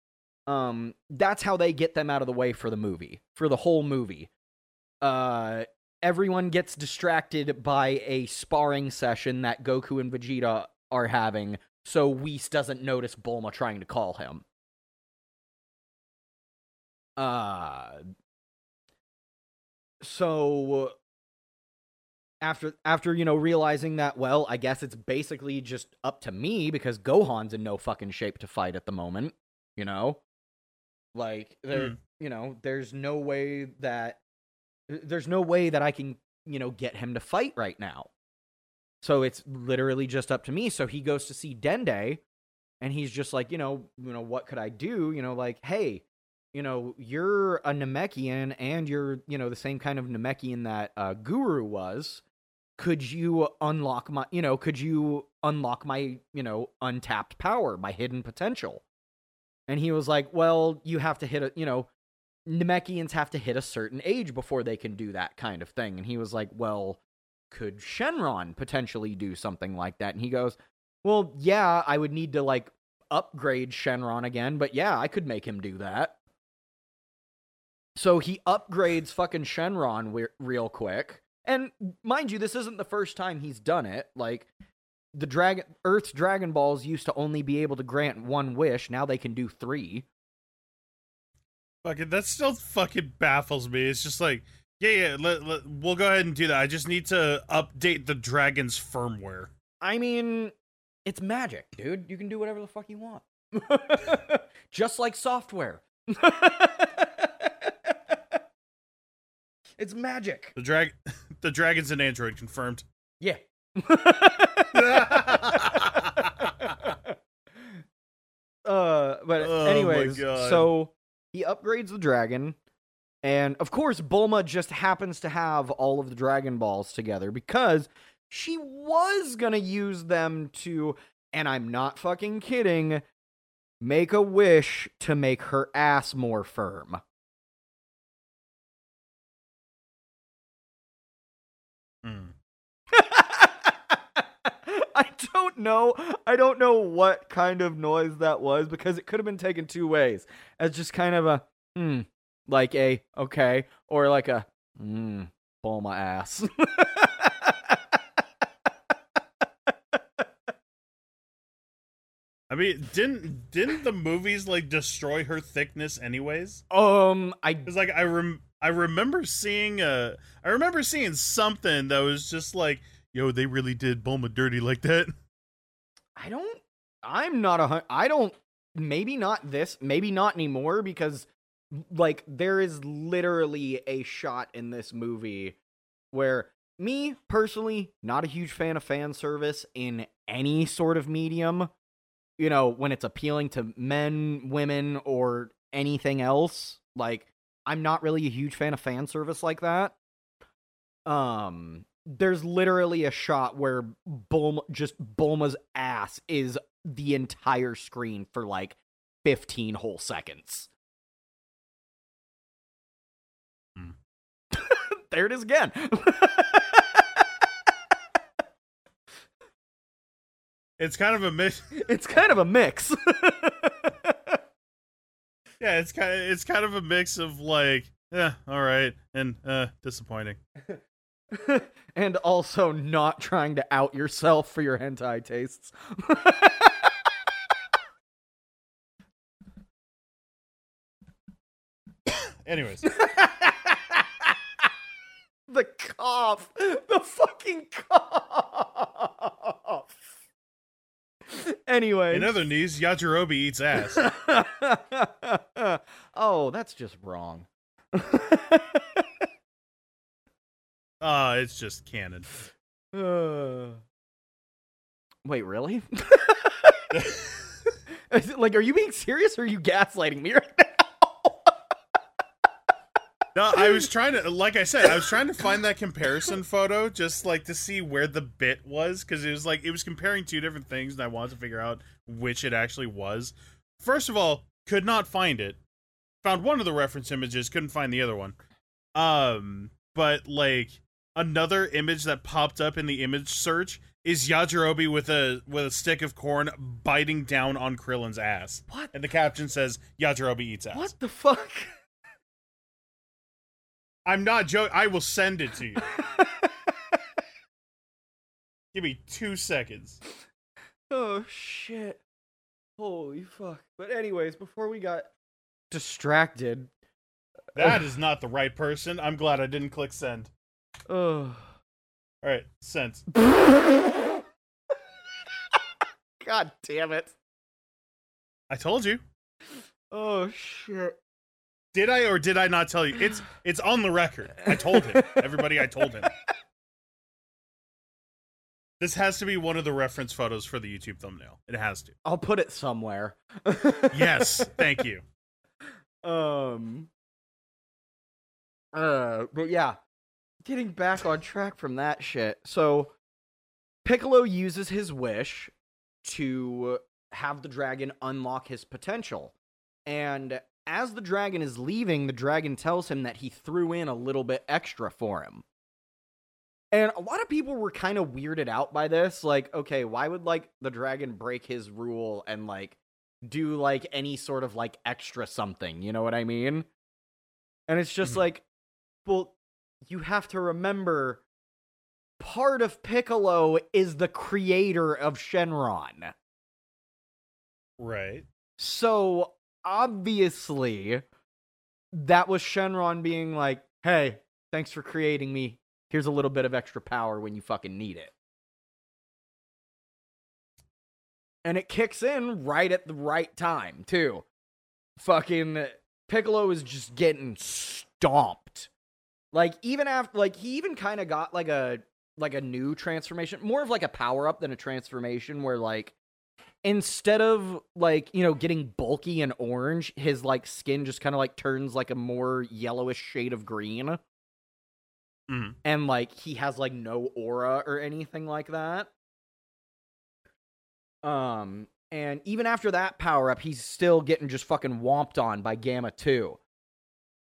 Um, that's how they get them out of the way for the movie, for the whole movie. Uh, everyone gets distracted by a sparring session that Goku and Vegeta are having, so Whis doesn't notice Bulma trying to call him. Uh, so after after you know realizing that well i guess it's basically just up to me because gohan's in no fucking shape to fight at the moment you know? Like there Mm. you know there's no way that there's no way that i can you know get him to fight right now. So it's literally just up to me. So he goes to see dende and he's just like you know you know what could i do? You know like hey you know you're a namekian and you're you know the same kind of namekian that uh, guru was could you unlock my you know could you unlock my you know untapped power my hidden potential? And he was like well you have to hit a you know namekians have to hit a certain age before they can do that kind of thing. And he was like well could shenron potentially do something like that? And he goes well yeah i would need to like upgrade shenron again but yeah i could make him do that. So he upgrades fucking shenron wi- real quick and mind you, this isn't the first time he's done it. Like the dragon Earth's Dragon Balls used to only be able to grant one wish. Now they can do three. Fucking that still fucking baffles me. It's just like, yeah, yeah, let, let, we'll go ahead and do that. I just need to update the dragon's firmware. I mean, it's magic, dude. You can do whatever the fuck you want. Just like software. it's magic. The drag, the dragons and android confirmed. Yeah. uh, but Oh anyways, so he upgrades the dragon, and of course, Bulma just happens to have all of the Dragon Balls together because she was gonna use them to, and I'm not fucking kidding, make a wish to make her ass more firm. Hmm. I don't know. I don't know what kind of noise that was because it could have been taken two ways. As just kind of a hmm, like a okay, or like a hmm, pull my ass. I mean, didn't didn't the movies like destroy her thickness anyways? um, I was like I rem I remember seeing uh I remember seeing something that was just like, yo, they really did Bulma dirty like that. I don't. I'm not a I don't. Maybe not this. Maybe not anymore because, like, there is literally a shot in this movie where me personally not a huge fan of fan service in any sort of medium. You know, when it's appealing to men, women, or anything else. Like, I'm not really a huge fan of fan service like that. Um, there's literally a shot where Bulma, just Bulma's ass is the entire screen for like 15 whole seconds. Hmm. there it is again. It's kind of a mix. it's kind of a mix. Yeah, it's kind of it's kind of a mix of like, yeah, all right, and uh disappointing. and also not trying to out yourself for your hentai tastes. Anyways, the cough. The fucking cough. Anyway. in other news, Yajirobe eats ass. oh, that's just wrong. Ah, it's just canon. Uh. Wait, really? Like, are you being serious or are you gaslighting me right now? No, I was trying to, like I said, I was trying to find that comparison photo just like to see where the bit was because it was like it was comparing two different things, and I wanted to figure out which it actually was. First of all, could not find it. Found one of the reference images, couldn't find the other one. Um, but like another image that popped up in the image search is Yajirobe with a with a stick of corn biting down on Krillin's ass, What? and the caption says Yajirobe eats ass. What the fuck? I'm not joking. I will send it to you. Give me two seconds. oh shit. Holy fuck. But anyways, before we got distracted, uh, That is not the right person. I'm glad I didn't click send. oh All right, sent. God damn it. I told you. Oh shit. Did I or did I not tell you? It's it's on the record. I told him. Everybody, I told him. This has to be one of the reference photos for the YouTube thumbnail. It has to. I'll put it somewhere. Yes, thank you. Um. Uh, but yeah, getting back on track from that shit. So, Piccolo uses his wish to have the dragon unlock his potential, and as the dragon is leaving, the dragon tells him that he threw in a little bit extra for him. And a lot of people were kind of weirded out by this. Like, okay, why would like the dragon break his rule and like do like any sort of like extra something, you know what I mean? And it's just Mhm. like, well, you have to remember part of Piccolo is the creator of Shenron. Right. So obviously, that was Shenron being like, hey, thanks for creating me. Here's a little bit of extra power when you fucking need it. and it kicks in right at the right time too. Fucking Piccolo is just getting stomped. Like even after like he even kind of got like a like a new transformation, more of like a power up than a transformation where like instead of like, you know, getting bulky and orange, his like skin just kind of like turns like a more yellowish shade of green. Mhm. And like he has like no aura or anything like that. Um and even after that power up, he's still getting just fucking womped on by Gamma 2.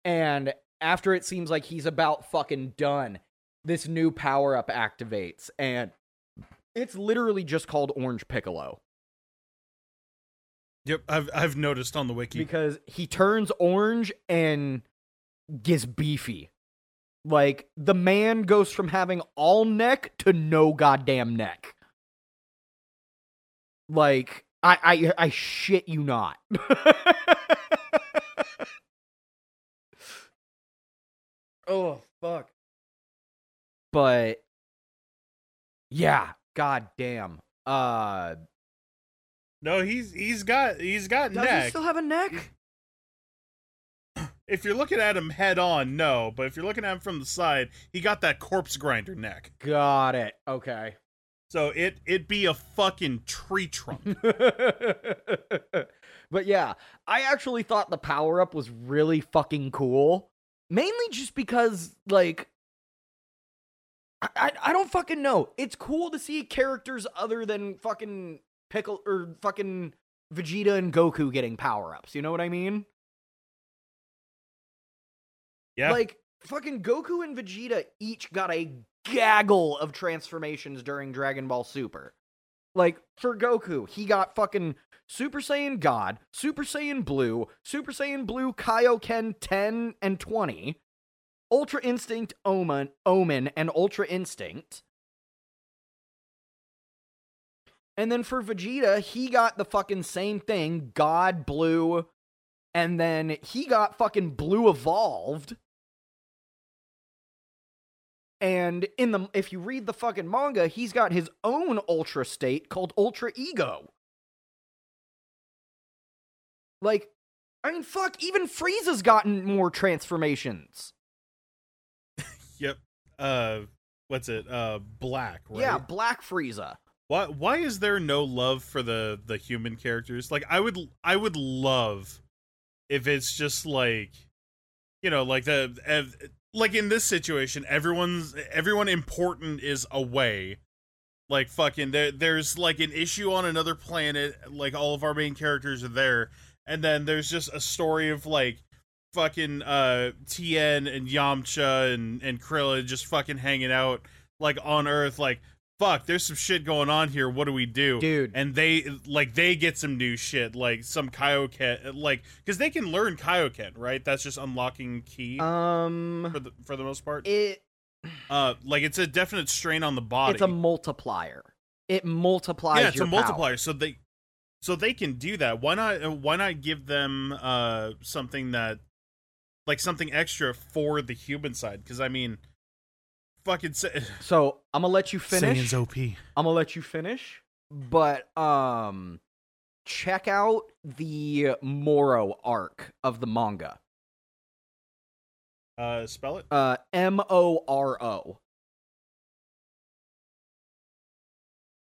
And after it seems like he's about fucking done, this new power up activates and it's literally just called Orange Piccolo Yep, I've I've noticed on the wiki. because he turns orange and gets beefy. Like the man goes from having all neck to no goddamn neck. Like I I I shit you not. oh fuck. But yeah, goddamn. Uh no, he's he's got he's got neck. does he still have a neck? If you're looking at him head on, no, but if you're looking at him from the side, he got that corpse grinder neck. Got it. Okay. So it it be a fucking tree trunk. but yeah, I actually thought the power up was really fucking cool. Mainly just because, like, I, I, I don't fucking know. It's cool to see characters other than fucking Pickle or fucking Vegeta and Goku getting power ups. You know what I mean? Yeah. Like, fucking Goku and Vegeta each got a gaggle of transformations during Dragon Ball Super. Like, for Goku, he got fucking Super Saiyan God, Super Saiyan Blue, Super Saiyan Blue Kaioken 10 and 20, Ultra Instinct Omen, Omen and Ultra Instinct. And then for Vegeta, he got the fucking same thing, God Blue, and then he got fucking Blue Evolved. And in the if you read the fucking manga, he's got his own ultra state called Ultra Ego. Like, I mean, fuck, even Frieza's gotten more transformations. yep. Uh what's it? Uh black, right? Yeah, Black Frieza. Why why is there no love for the the human characters? Like I would I would love if it's just like you know, like the ev- like in this situation everyone's everyone important is away. Like fucking there there's like an issue on another planet, like all of our main characters are there and then there's just a story of like fucking uh Tien and Yamcha and and Krillin just fucking hanging out like on Earth like fuck there's some shit going on here. What do we do? Dude. and they like they get some new shit like some Kaioken like because they can learn Kaioken right? That's just unlocking key Um for the for the most part. it uh like it's a definite strain on the body. It's a multiplier. It multiplies yeah it's a your power. multiplier so they so they can do that. Why not uh, why not give them uh something that like something extra for the human side? Because i mean fucking Sa- So, I'm to let you finish. Saiyan's op I'm gonna let you finish, but um, check out the Moro arc of the manga. uh spell it Uh, M O R O.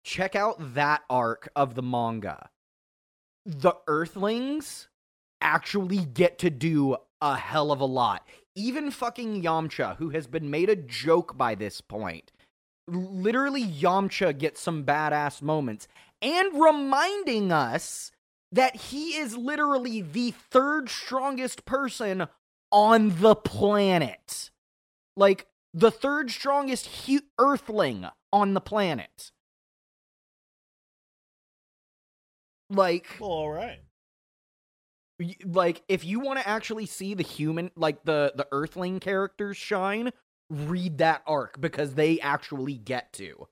Check out that arc of the manga. The Earthlings actually get to do a hell of a lot. Even fucking Yamcha, who has been made a joke by this point, literally Yamcha gets some badass moments and reminding us that he is literally the third strongest person on the planet. Like the third strongest hu- earthling on the planet. Like well all right like if you want to actually see the human like the the earthling characters shine, read that arc because they actually get to.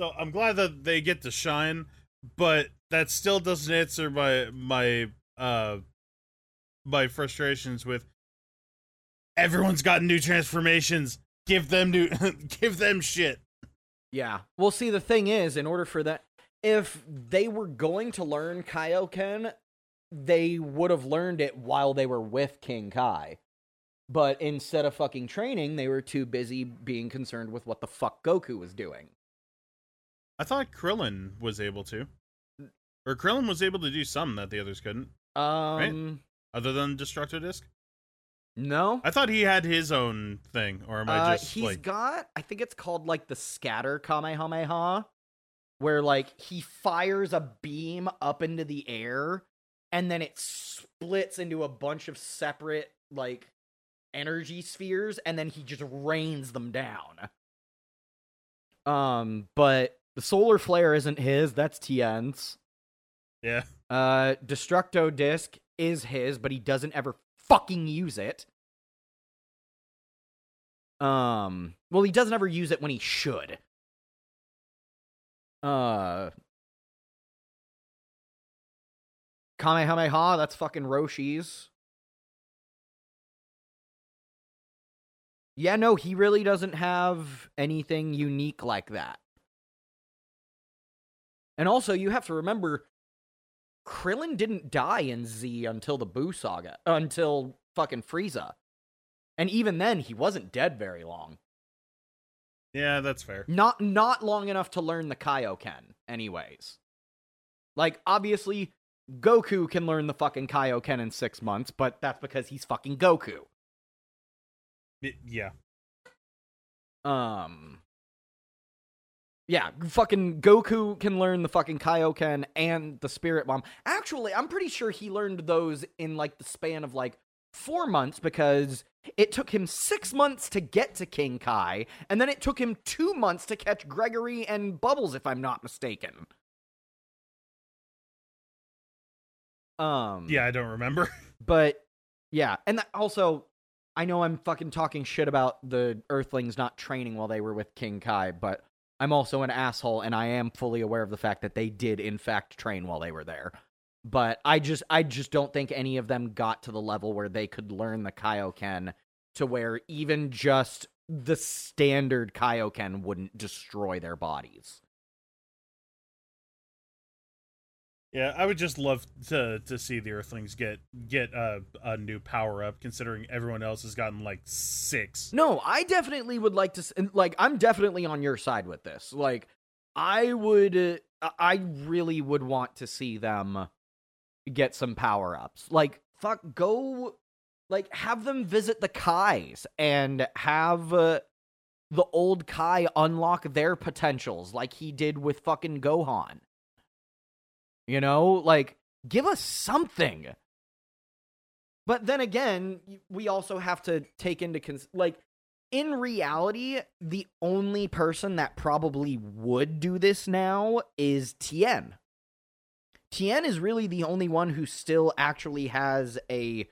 so i'm glad that they get to shine but that still doesn't answer my my uh my frustrations with everyone's got new transformations give them new give them shit Yeah. Well, see, the thing is, in order for that, if they were going to learn Kaioken, they would have learned it while they were with King Kai. But instead of fucking training, they were too busy being concerned with what the fuck Goku was doing. I thought Krillin was able to, or Krillin was able to do some that the others couldn't, Um, other than Destructo Disc. no. I thought he had his own thing, or am I Uh, just he's like? got, I think it's called like the scatter Kamehameha, where like he fires a beam up into the air and then it splits into a bunch of separate like energy spheres and then he just rains them down. Um, but the solar flare isn't his, that's Tien's. yeah, Uh, Destructo Disc is his, but he doesn't ever fucking use it. Um, well, he doesn't ever use it when he should. Uh, Kamehameha, that's fucking Roshi's. Yeah, no, he really doesn't have anything unique like that. And also, you have to remember, Krillin didn't die in Z until the Boo saga, until fucking Frieza. And even then, he wasn't dead very long. Yeah, that's fair. Not not long enough to learn the Kaioken, anyways. Like, obviously, Goku can learn the fucking Kaioken in six months, but that's because he's fucking Goku. Y- yeah, Um. Yeah, fucking Goku can learn the fucking Kaioken and the Spirit Bomb. Actually, I'm pretty sure he learned those in like the span of like four months because it took him six months to get to King Kai, and then it took him two months to catch Gregory and Bubbles, if I'm not mistaken. Um. yeah. I don't remember. But yeah, and that also I know I'm fucking talking shit about the Earthlings not training while they were with King Kai, but I'm also an asshole and I am fully aware of the fact that they did in fact train while they were there. But I just I just don't think any of them got to the level where they could learn the Kaioken to where even just the standard Kaioken wouldn't destroy their bodies. Yeah, I would just love to to see the Earthlings get get a a new power up, considering everyone else has gotten like six. No, I definitely would like to. Like, I'm definitely on your side with this. Like, I would. Uh, I really would want to see them get some power ups. Like, fuck, go. Like, have them visit the Kais and have uh, the old Kai unlock their potentials, like he did with fucking Gohan. You know, like, give us something. But then again, we also have to take into cons- like in reality, the only person that probably would do this now is Tien. Tien is really the only one who still actually has a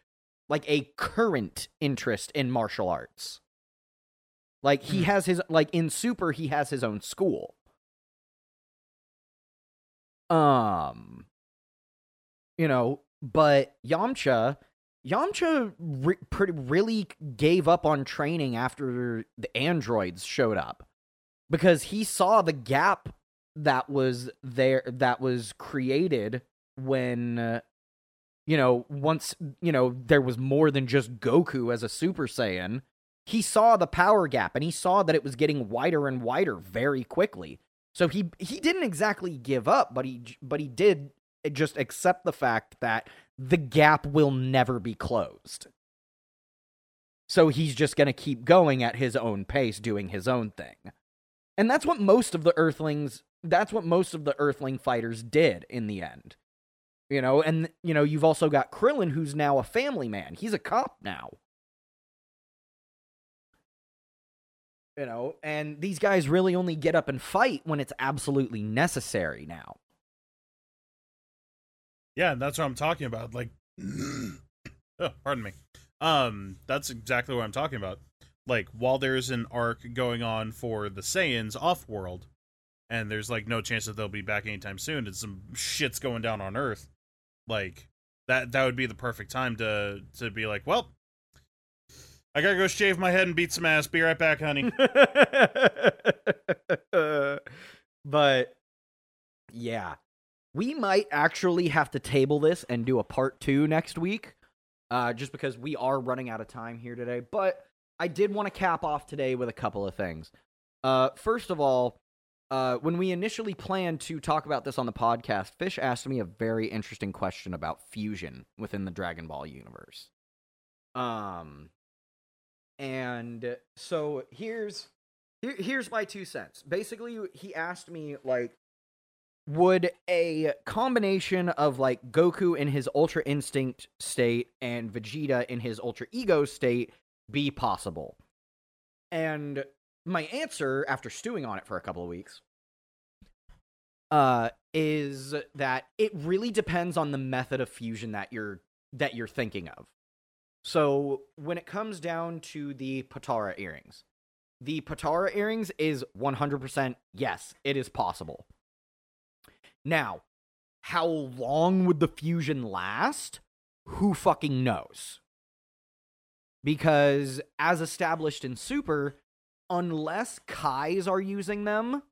like a current interest in martial arts. Like he Hmm. has his like in Super he has his own school. Um you know, but Yamcha Yamcha re- pretty, really gave up on training after the androids showed up because he saw the gap that was there that was created when uh, you know once you know there was more than just Goku as a super saiyan he saw the power gap and he saw that it was getting wider and wider very quickly so he he didn't exactly give up but he but he did just accept the fact that the gap will never be closed. So he's just going to keep going at his own pace, doing his own thing. And that's what most of the Earthlings, that's what most of the Earthling fighters did in the end. You know, and, you know, you've also got Krillin, who's now a family man. He's a cop now. You know, and these guys really only get up and fight when it's absolutely necessary now. Yeah, that's what I'm talking about. Like, oh, pardon me. Um, that's exactly what I'm talking about. Like, while there's an arc going on for the Saiyans off world, and there's like no chance that they'll be back anytime soon, and some shit's going down on Earth. Like that, that would be the perfect time to to be like, well, I gotta go shave my head and beat some ass. Be right back, honey. But yeah, we might actually have to table this and do a part two next week, uh, just because we are running out of time here today. But I did want to cap off today with a couple of things. Uh, first of all, uh, when we initially planned to talk about this on the podcast, Fish asked me a very interesting question about fusion within the Dragon Ball universe. Um, and so here's here, here's my two cents. Basically, he asked me like, would a combination of like Goku in his Ultra Instinct state and Vegeta in his Ultra Ego state be possible? And my answer, after stewing on it for a couple of weeks, uh, is that it really depends on the method of fusion that you're that you're thinking of. So when it comes down to the Potara earrings, the Potara earrings is 100% yes, it is possible. Now, how long would the fusion last? Who fucking knows? Because as established in Super, unless Kais are using them,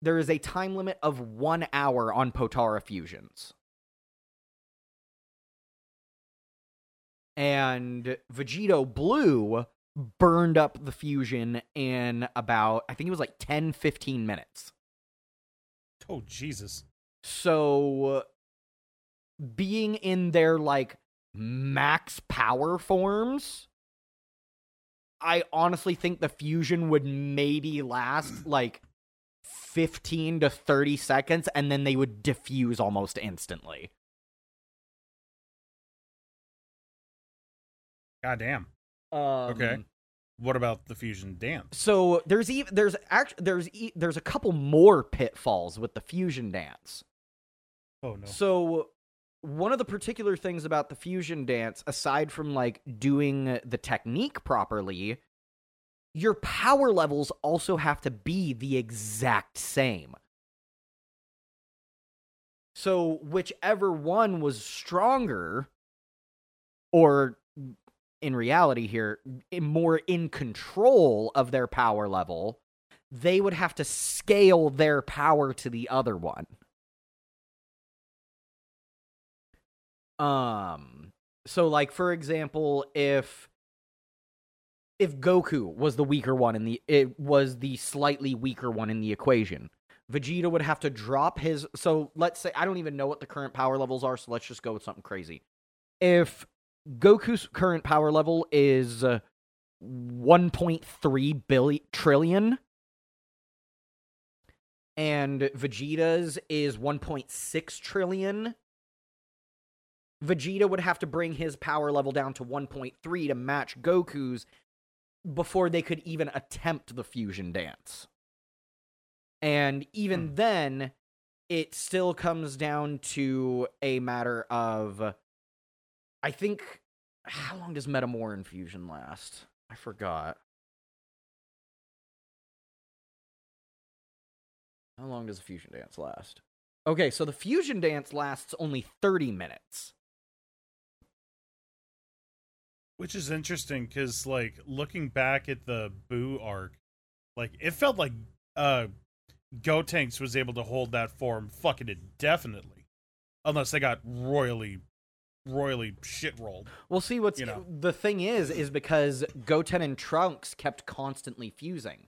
there is a time limit of one hour on Potara fusions. And Vegito Blue burned up the fusion in about, I think it was like 10, 15 minutes. Oh Jesus. So being in their like max power forms, I honestly think the fusion would maybe last like 15 to 30 seconds and then they would diffuse almost instantly. God damn. Um, Okay. What about the fusion dance? So there's even there's actually there's e- there's a couple more pitfalls with the fusion dance. Oh no. So one of the particular things about the fusion dance aside from like doing the technique properly, your power levels also have to be the exact same. So whichever one was stronger or in reality here more in control of their power level, they would have to scale their power to the other one. Um so like for example, if if Goku was the weaker one in the it was the slightly weaker one in the equation, Vegeta would have to drop his so let's say I don't even know what the current power levels are, so let's just go with something crazy. If Goku's current power level is uh, 1.3 billion trillion and Vegeta's is 1.6 trillion. Vegeta would have to bring his power level down to 1.3 to match Goku's before they could even attempt the fusion dance. And even Hmm. then, it still comes down to a matter of I think how long does Metamoran fusion last? I forgot. How long does a fusion dance last? Okay, so the fusion dance lasts only 30 minutes. Which is interesting because, like, looking back at the Boo arc, like, it felt like uh Gotenks was able to hold that form fucking indefinitely. Unless they got royally, royally shit rolled. Well, see what's You know. the thing is is because Goten and Trunks kept constantly fusing.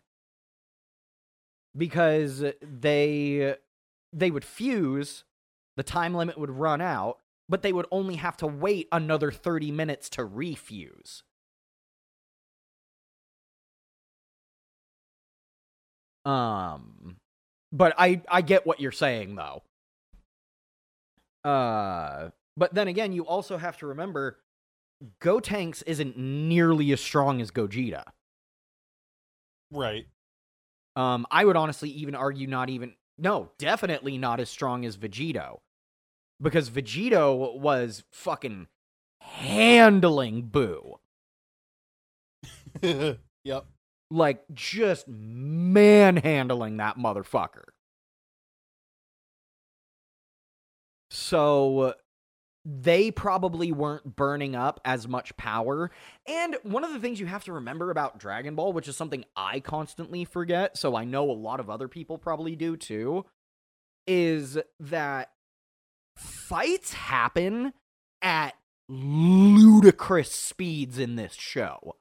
Because they they would fuse, the time limit would run out, but they would only have to wait another 30 minutes to refuse. Um but I I get what you're saying though. Uh but then again, you also have to remember Gotenks isn't nearly as strong as Gogeta. Right. Um, I would honestly even argue not even no, definitely not as strong as Vegito. Because Vegito was fucking handling Boo. yep. Like just manhandling that motherfucker. So they probably weren't burning up as much power. And one of the things you have to remember about Dragon Ball, which is something I constantly forget, so I know a lot of other people probably do too, is that fights happen at ludicrous speeds in this show.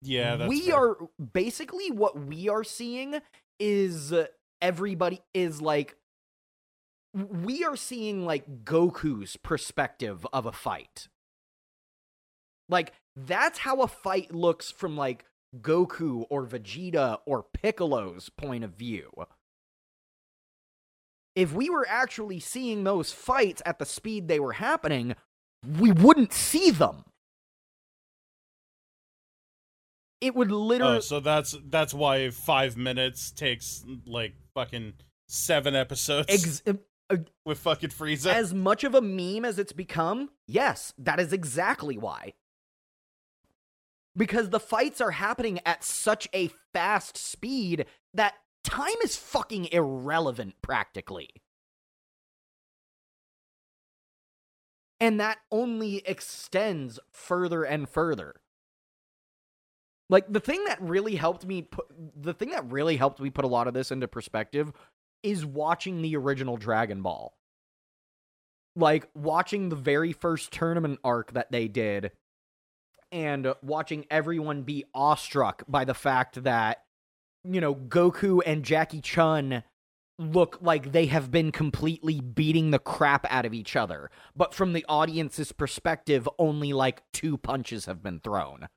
Yeah, that's we fair. are basically what we are seeing is everybody is like we are seeing like Goku's perspective of a fight. Like that's how a fight looks from like Goku or Vegeta or Piccolo's point of view. If we were actually seeing those fights at the speed they were happening, we wouldn't see them. It would literally Oh, so that's that's why five minutes takes like fucking seven episodes ex- uh, with fucking Frieza. as much of a meme as it's become, yes, that is exactly why. Because the fights are happening at such a fast speed that time is fucking irrelevant practically. And that only extends further and further. Like the thing that really helped me put the thing that really helped me put a lot of this into perspective is watching the original Dragon Ball. Like watching the very first tournament arc that they did and watching everyone be awestruck by the fact that you know Goku and Jackie Chun look like they have been completely beating the crap out of each other, but from the audience's perspective only like two punches have been thrown.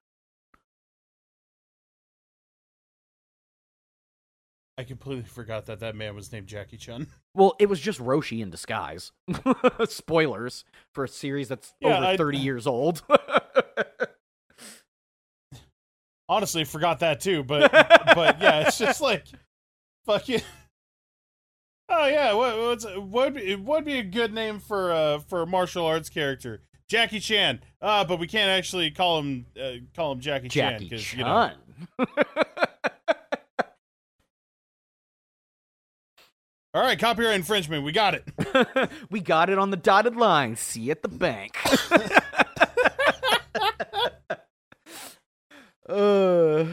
I completely forgot that that man was named Jackie Chun. Well, it was just Roshi in disguise. Spoilers for a series that's Yeah, over I- 30 years old. Honestly, forgot that too. But but yeah, it's just like fucking. Oh yeah, what what's what would be, what would be a good name for uh for a martial arts character? Jackie Chan. Uh, but we can't actually call him uh, call him Jackie, Chan because you know. All right, copyright infringement. We got it. we got it on the dotted line. See you at the bank. Uh.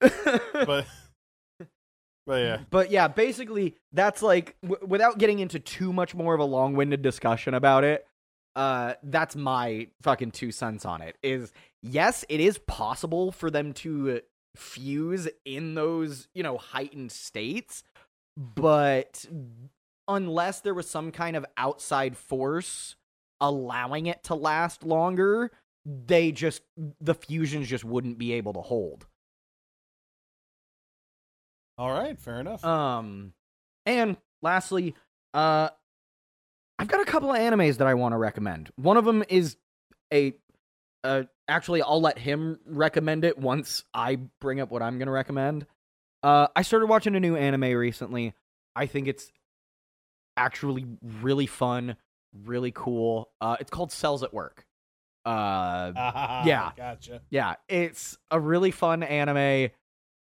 But but yeah. But yeah, basically, that's like w- without getting into too much more of a long-winded discussion about it. Uh, that's my fucking two cents on it. Is yes, it is possible for them to fuse in those you know heightened states, but unless there was some kind of outside force allowing it to last longer, they just the fusions just wouldn't be able to hold. All right, fair enough. Um, and lastly, uh, I've got a couple of animes that I want to recommend. One of them is a, uh, actually, I'll let him recommend it once I bring up what I'm gonna recommend. Uh, I started watching a new anime recently. I think it's actually really fun, really cool. Uh, it's called Cells at Work. Uh, yeah. gotcha. yeah, it's a really fun anime.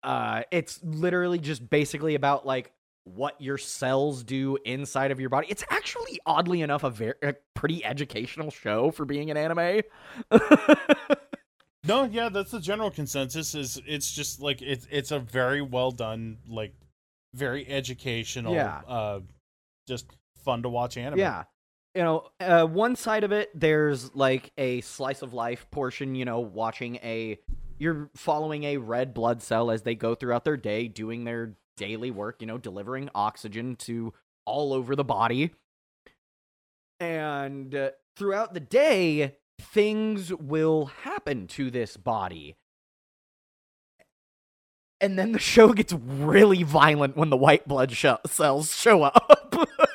Uh, it's literally just basically about like what your cells do inside of your body. It's actually oddly enough a very a pretty educational show for being an anime. No, yeah, that's the general consensus. Is it's just like it's it's a very well done, like very educational, Yeah. uh, just fun to watch anime. yeah. You know, uh, one side of it, there's like a slice of life portion, you know, watching a. You're following a red blood cell as they go throughout their day, doing their daily work, you know, delivering oxygen to all over the body. And uh, throughout the day, things will happen to this body. And then the show gets really violent when the white blood sh- cells show up.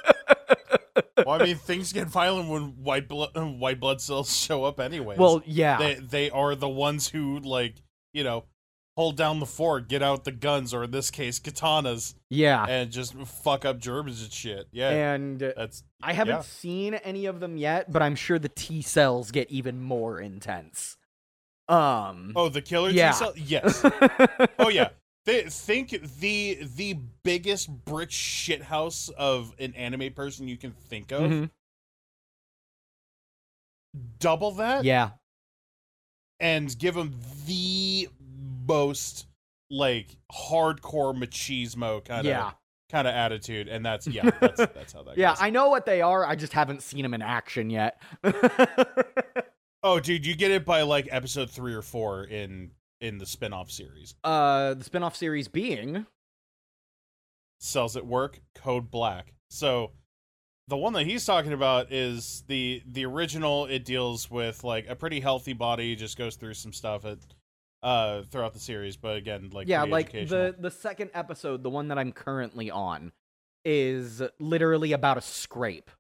Well, I mean, things get violent when white blood white blood cells show up anyway. well, yeah. they they are the ones who like you know hold down the fort, get out the guns, or in this case, katanas, yeah. and just fuck up Germans and shit. Yeah, And that's I haven't yeah. seen any of them yet, but I'm sure the T cells get even more intense. Um. oh the killer Yeah. T cell. Yes. oh yeah. They think the the biggest brick shithouse of an anime person you can think of Mhm. double that Yeah. and give them the most like hardcore machismo kind of Yeah. kind of attitude, and that's yeah, that's that's how that Yeah, goes. I know what they are. I just haven't seen them in action yet. oh, dude, you get it by like episode three or four in in the spin-off series. uh, the spin-off series being Cells at Work, Code Black. So the one that he's talking about is the the original. It deals with like a pretty healthy body, just goes through some stuff at uh throughout the series, but again, like yeah, like the the second episode, the one that I'm currently on, is literally about a scrape.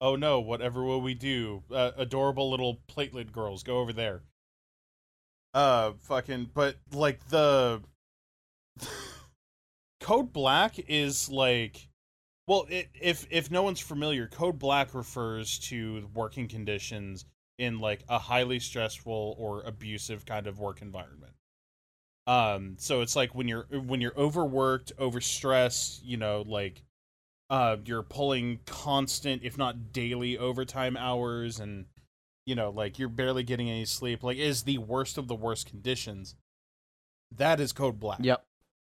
Oh no, whatever will we do? Uh, adorable little platelet girls, go over there. Uh, fucking, but like the Code Black is like, well, it, if if no one's familiar, Code Black refers to working conditions in like a highly stressful or abusive kind of work environment. Um, so it's like when you're when you're overworked, overstressed, you know, like uh you're pulling constant if not daily overtime hours and you know like you're barely getting any sleep like is the worst of the worst conditions that is code black Yep.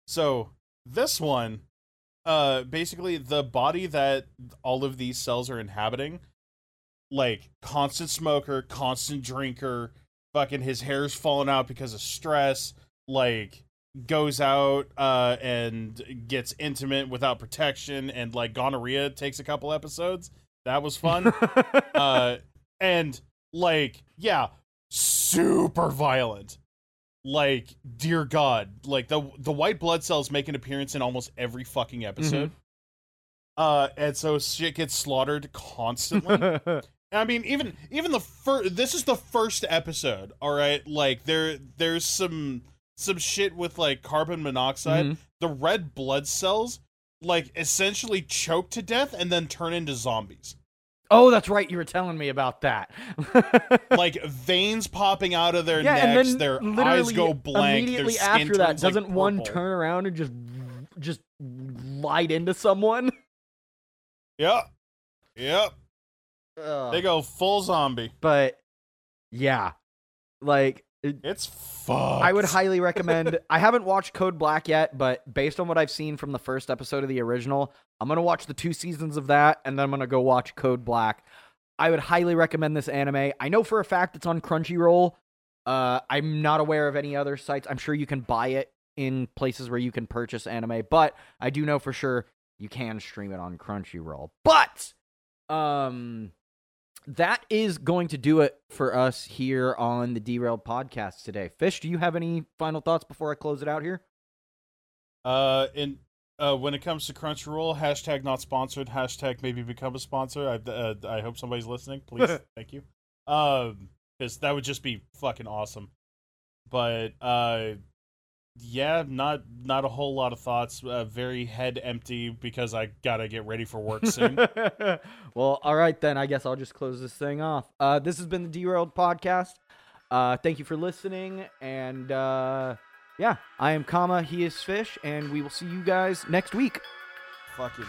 so this one uh basically the body that all of these cells are inhabiting like constant smoker constant drinker fucking his hair's falling out because of stress like goes out uh and gets intimate without protection and like gonorrhea takes a couple episodes. That was fun. Uh and like yeah super violent. Like dear god like the the white blood cells make an appearance in almost every fucking episode. Uh and so shit gets slaughtered constantly. I mean, even even the first. This is the first episode. All right, like there there's some some shit with like carbon monoxide. Mhm. The red blood cells like essentially choke to death and then turn into zombies. oh, that's right. You were telling me about that. Like veins popping out of their yeah, necks, and then their eyes go blank. Immediately their skin after that, like, doesn't one turn around and just just light into someone? Yep, yep. Ugh. They go full zombie. but yeah, like it- It's fun. I would highly recommend. I haven't watched Code Black yet, but based on what I've seen from the first episode of the original, I'm gonna watch the two seasons of that, and then I'm gonna go watch Code Black. I would highly recommend this anime. I know for a fact it's on Crunchyroll. Uh, I'm not aware of any other sites. I'm sure you can buy it in places where you can purchase anime, but I do know for sure you can stream it on Crunchyroll. But um that is going to do it for us here on the Derailed podcast today. Fish, do you have any final thoughts before I close it out here? Uh, and uh, when it comes to Crunchyroll, hashtag not sponsored, hashtag maybe become a sponsor. I uh, I hope somebody's listening. Please, thank you. Um, because that would just be fucking awesome. But uh, yeah, not not a whole lot of thoughts. Uh, very head empty because I gotta get ready for work soon. well, all right then. I guess I'll just close this thing off. Uh, this has been the Derailed podcast. Uh, thank you for listening, and uh, yeah, I am Kama. He is Fish, and we will see you guys next week. fucking.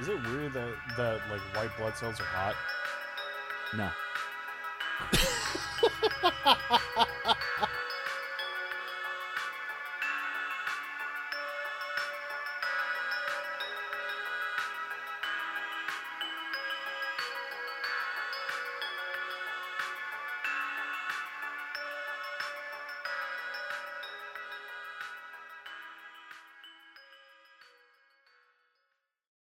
Is it weird that that like white blood cells are hot? No.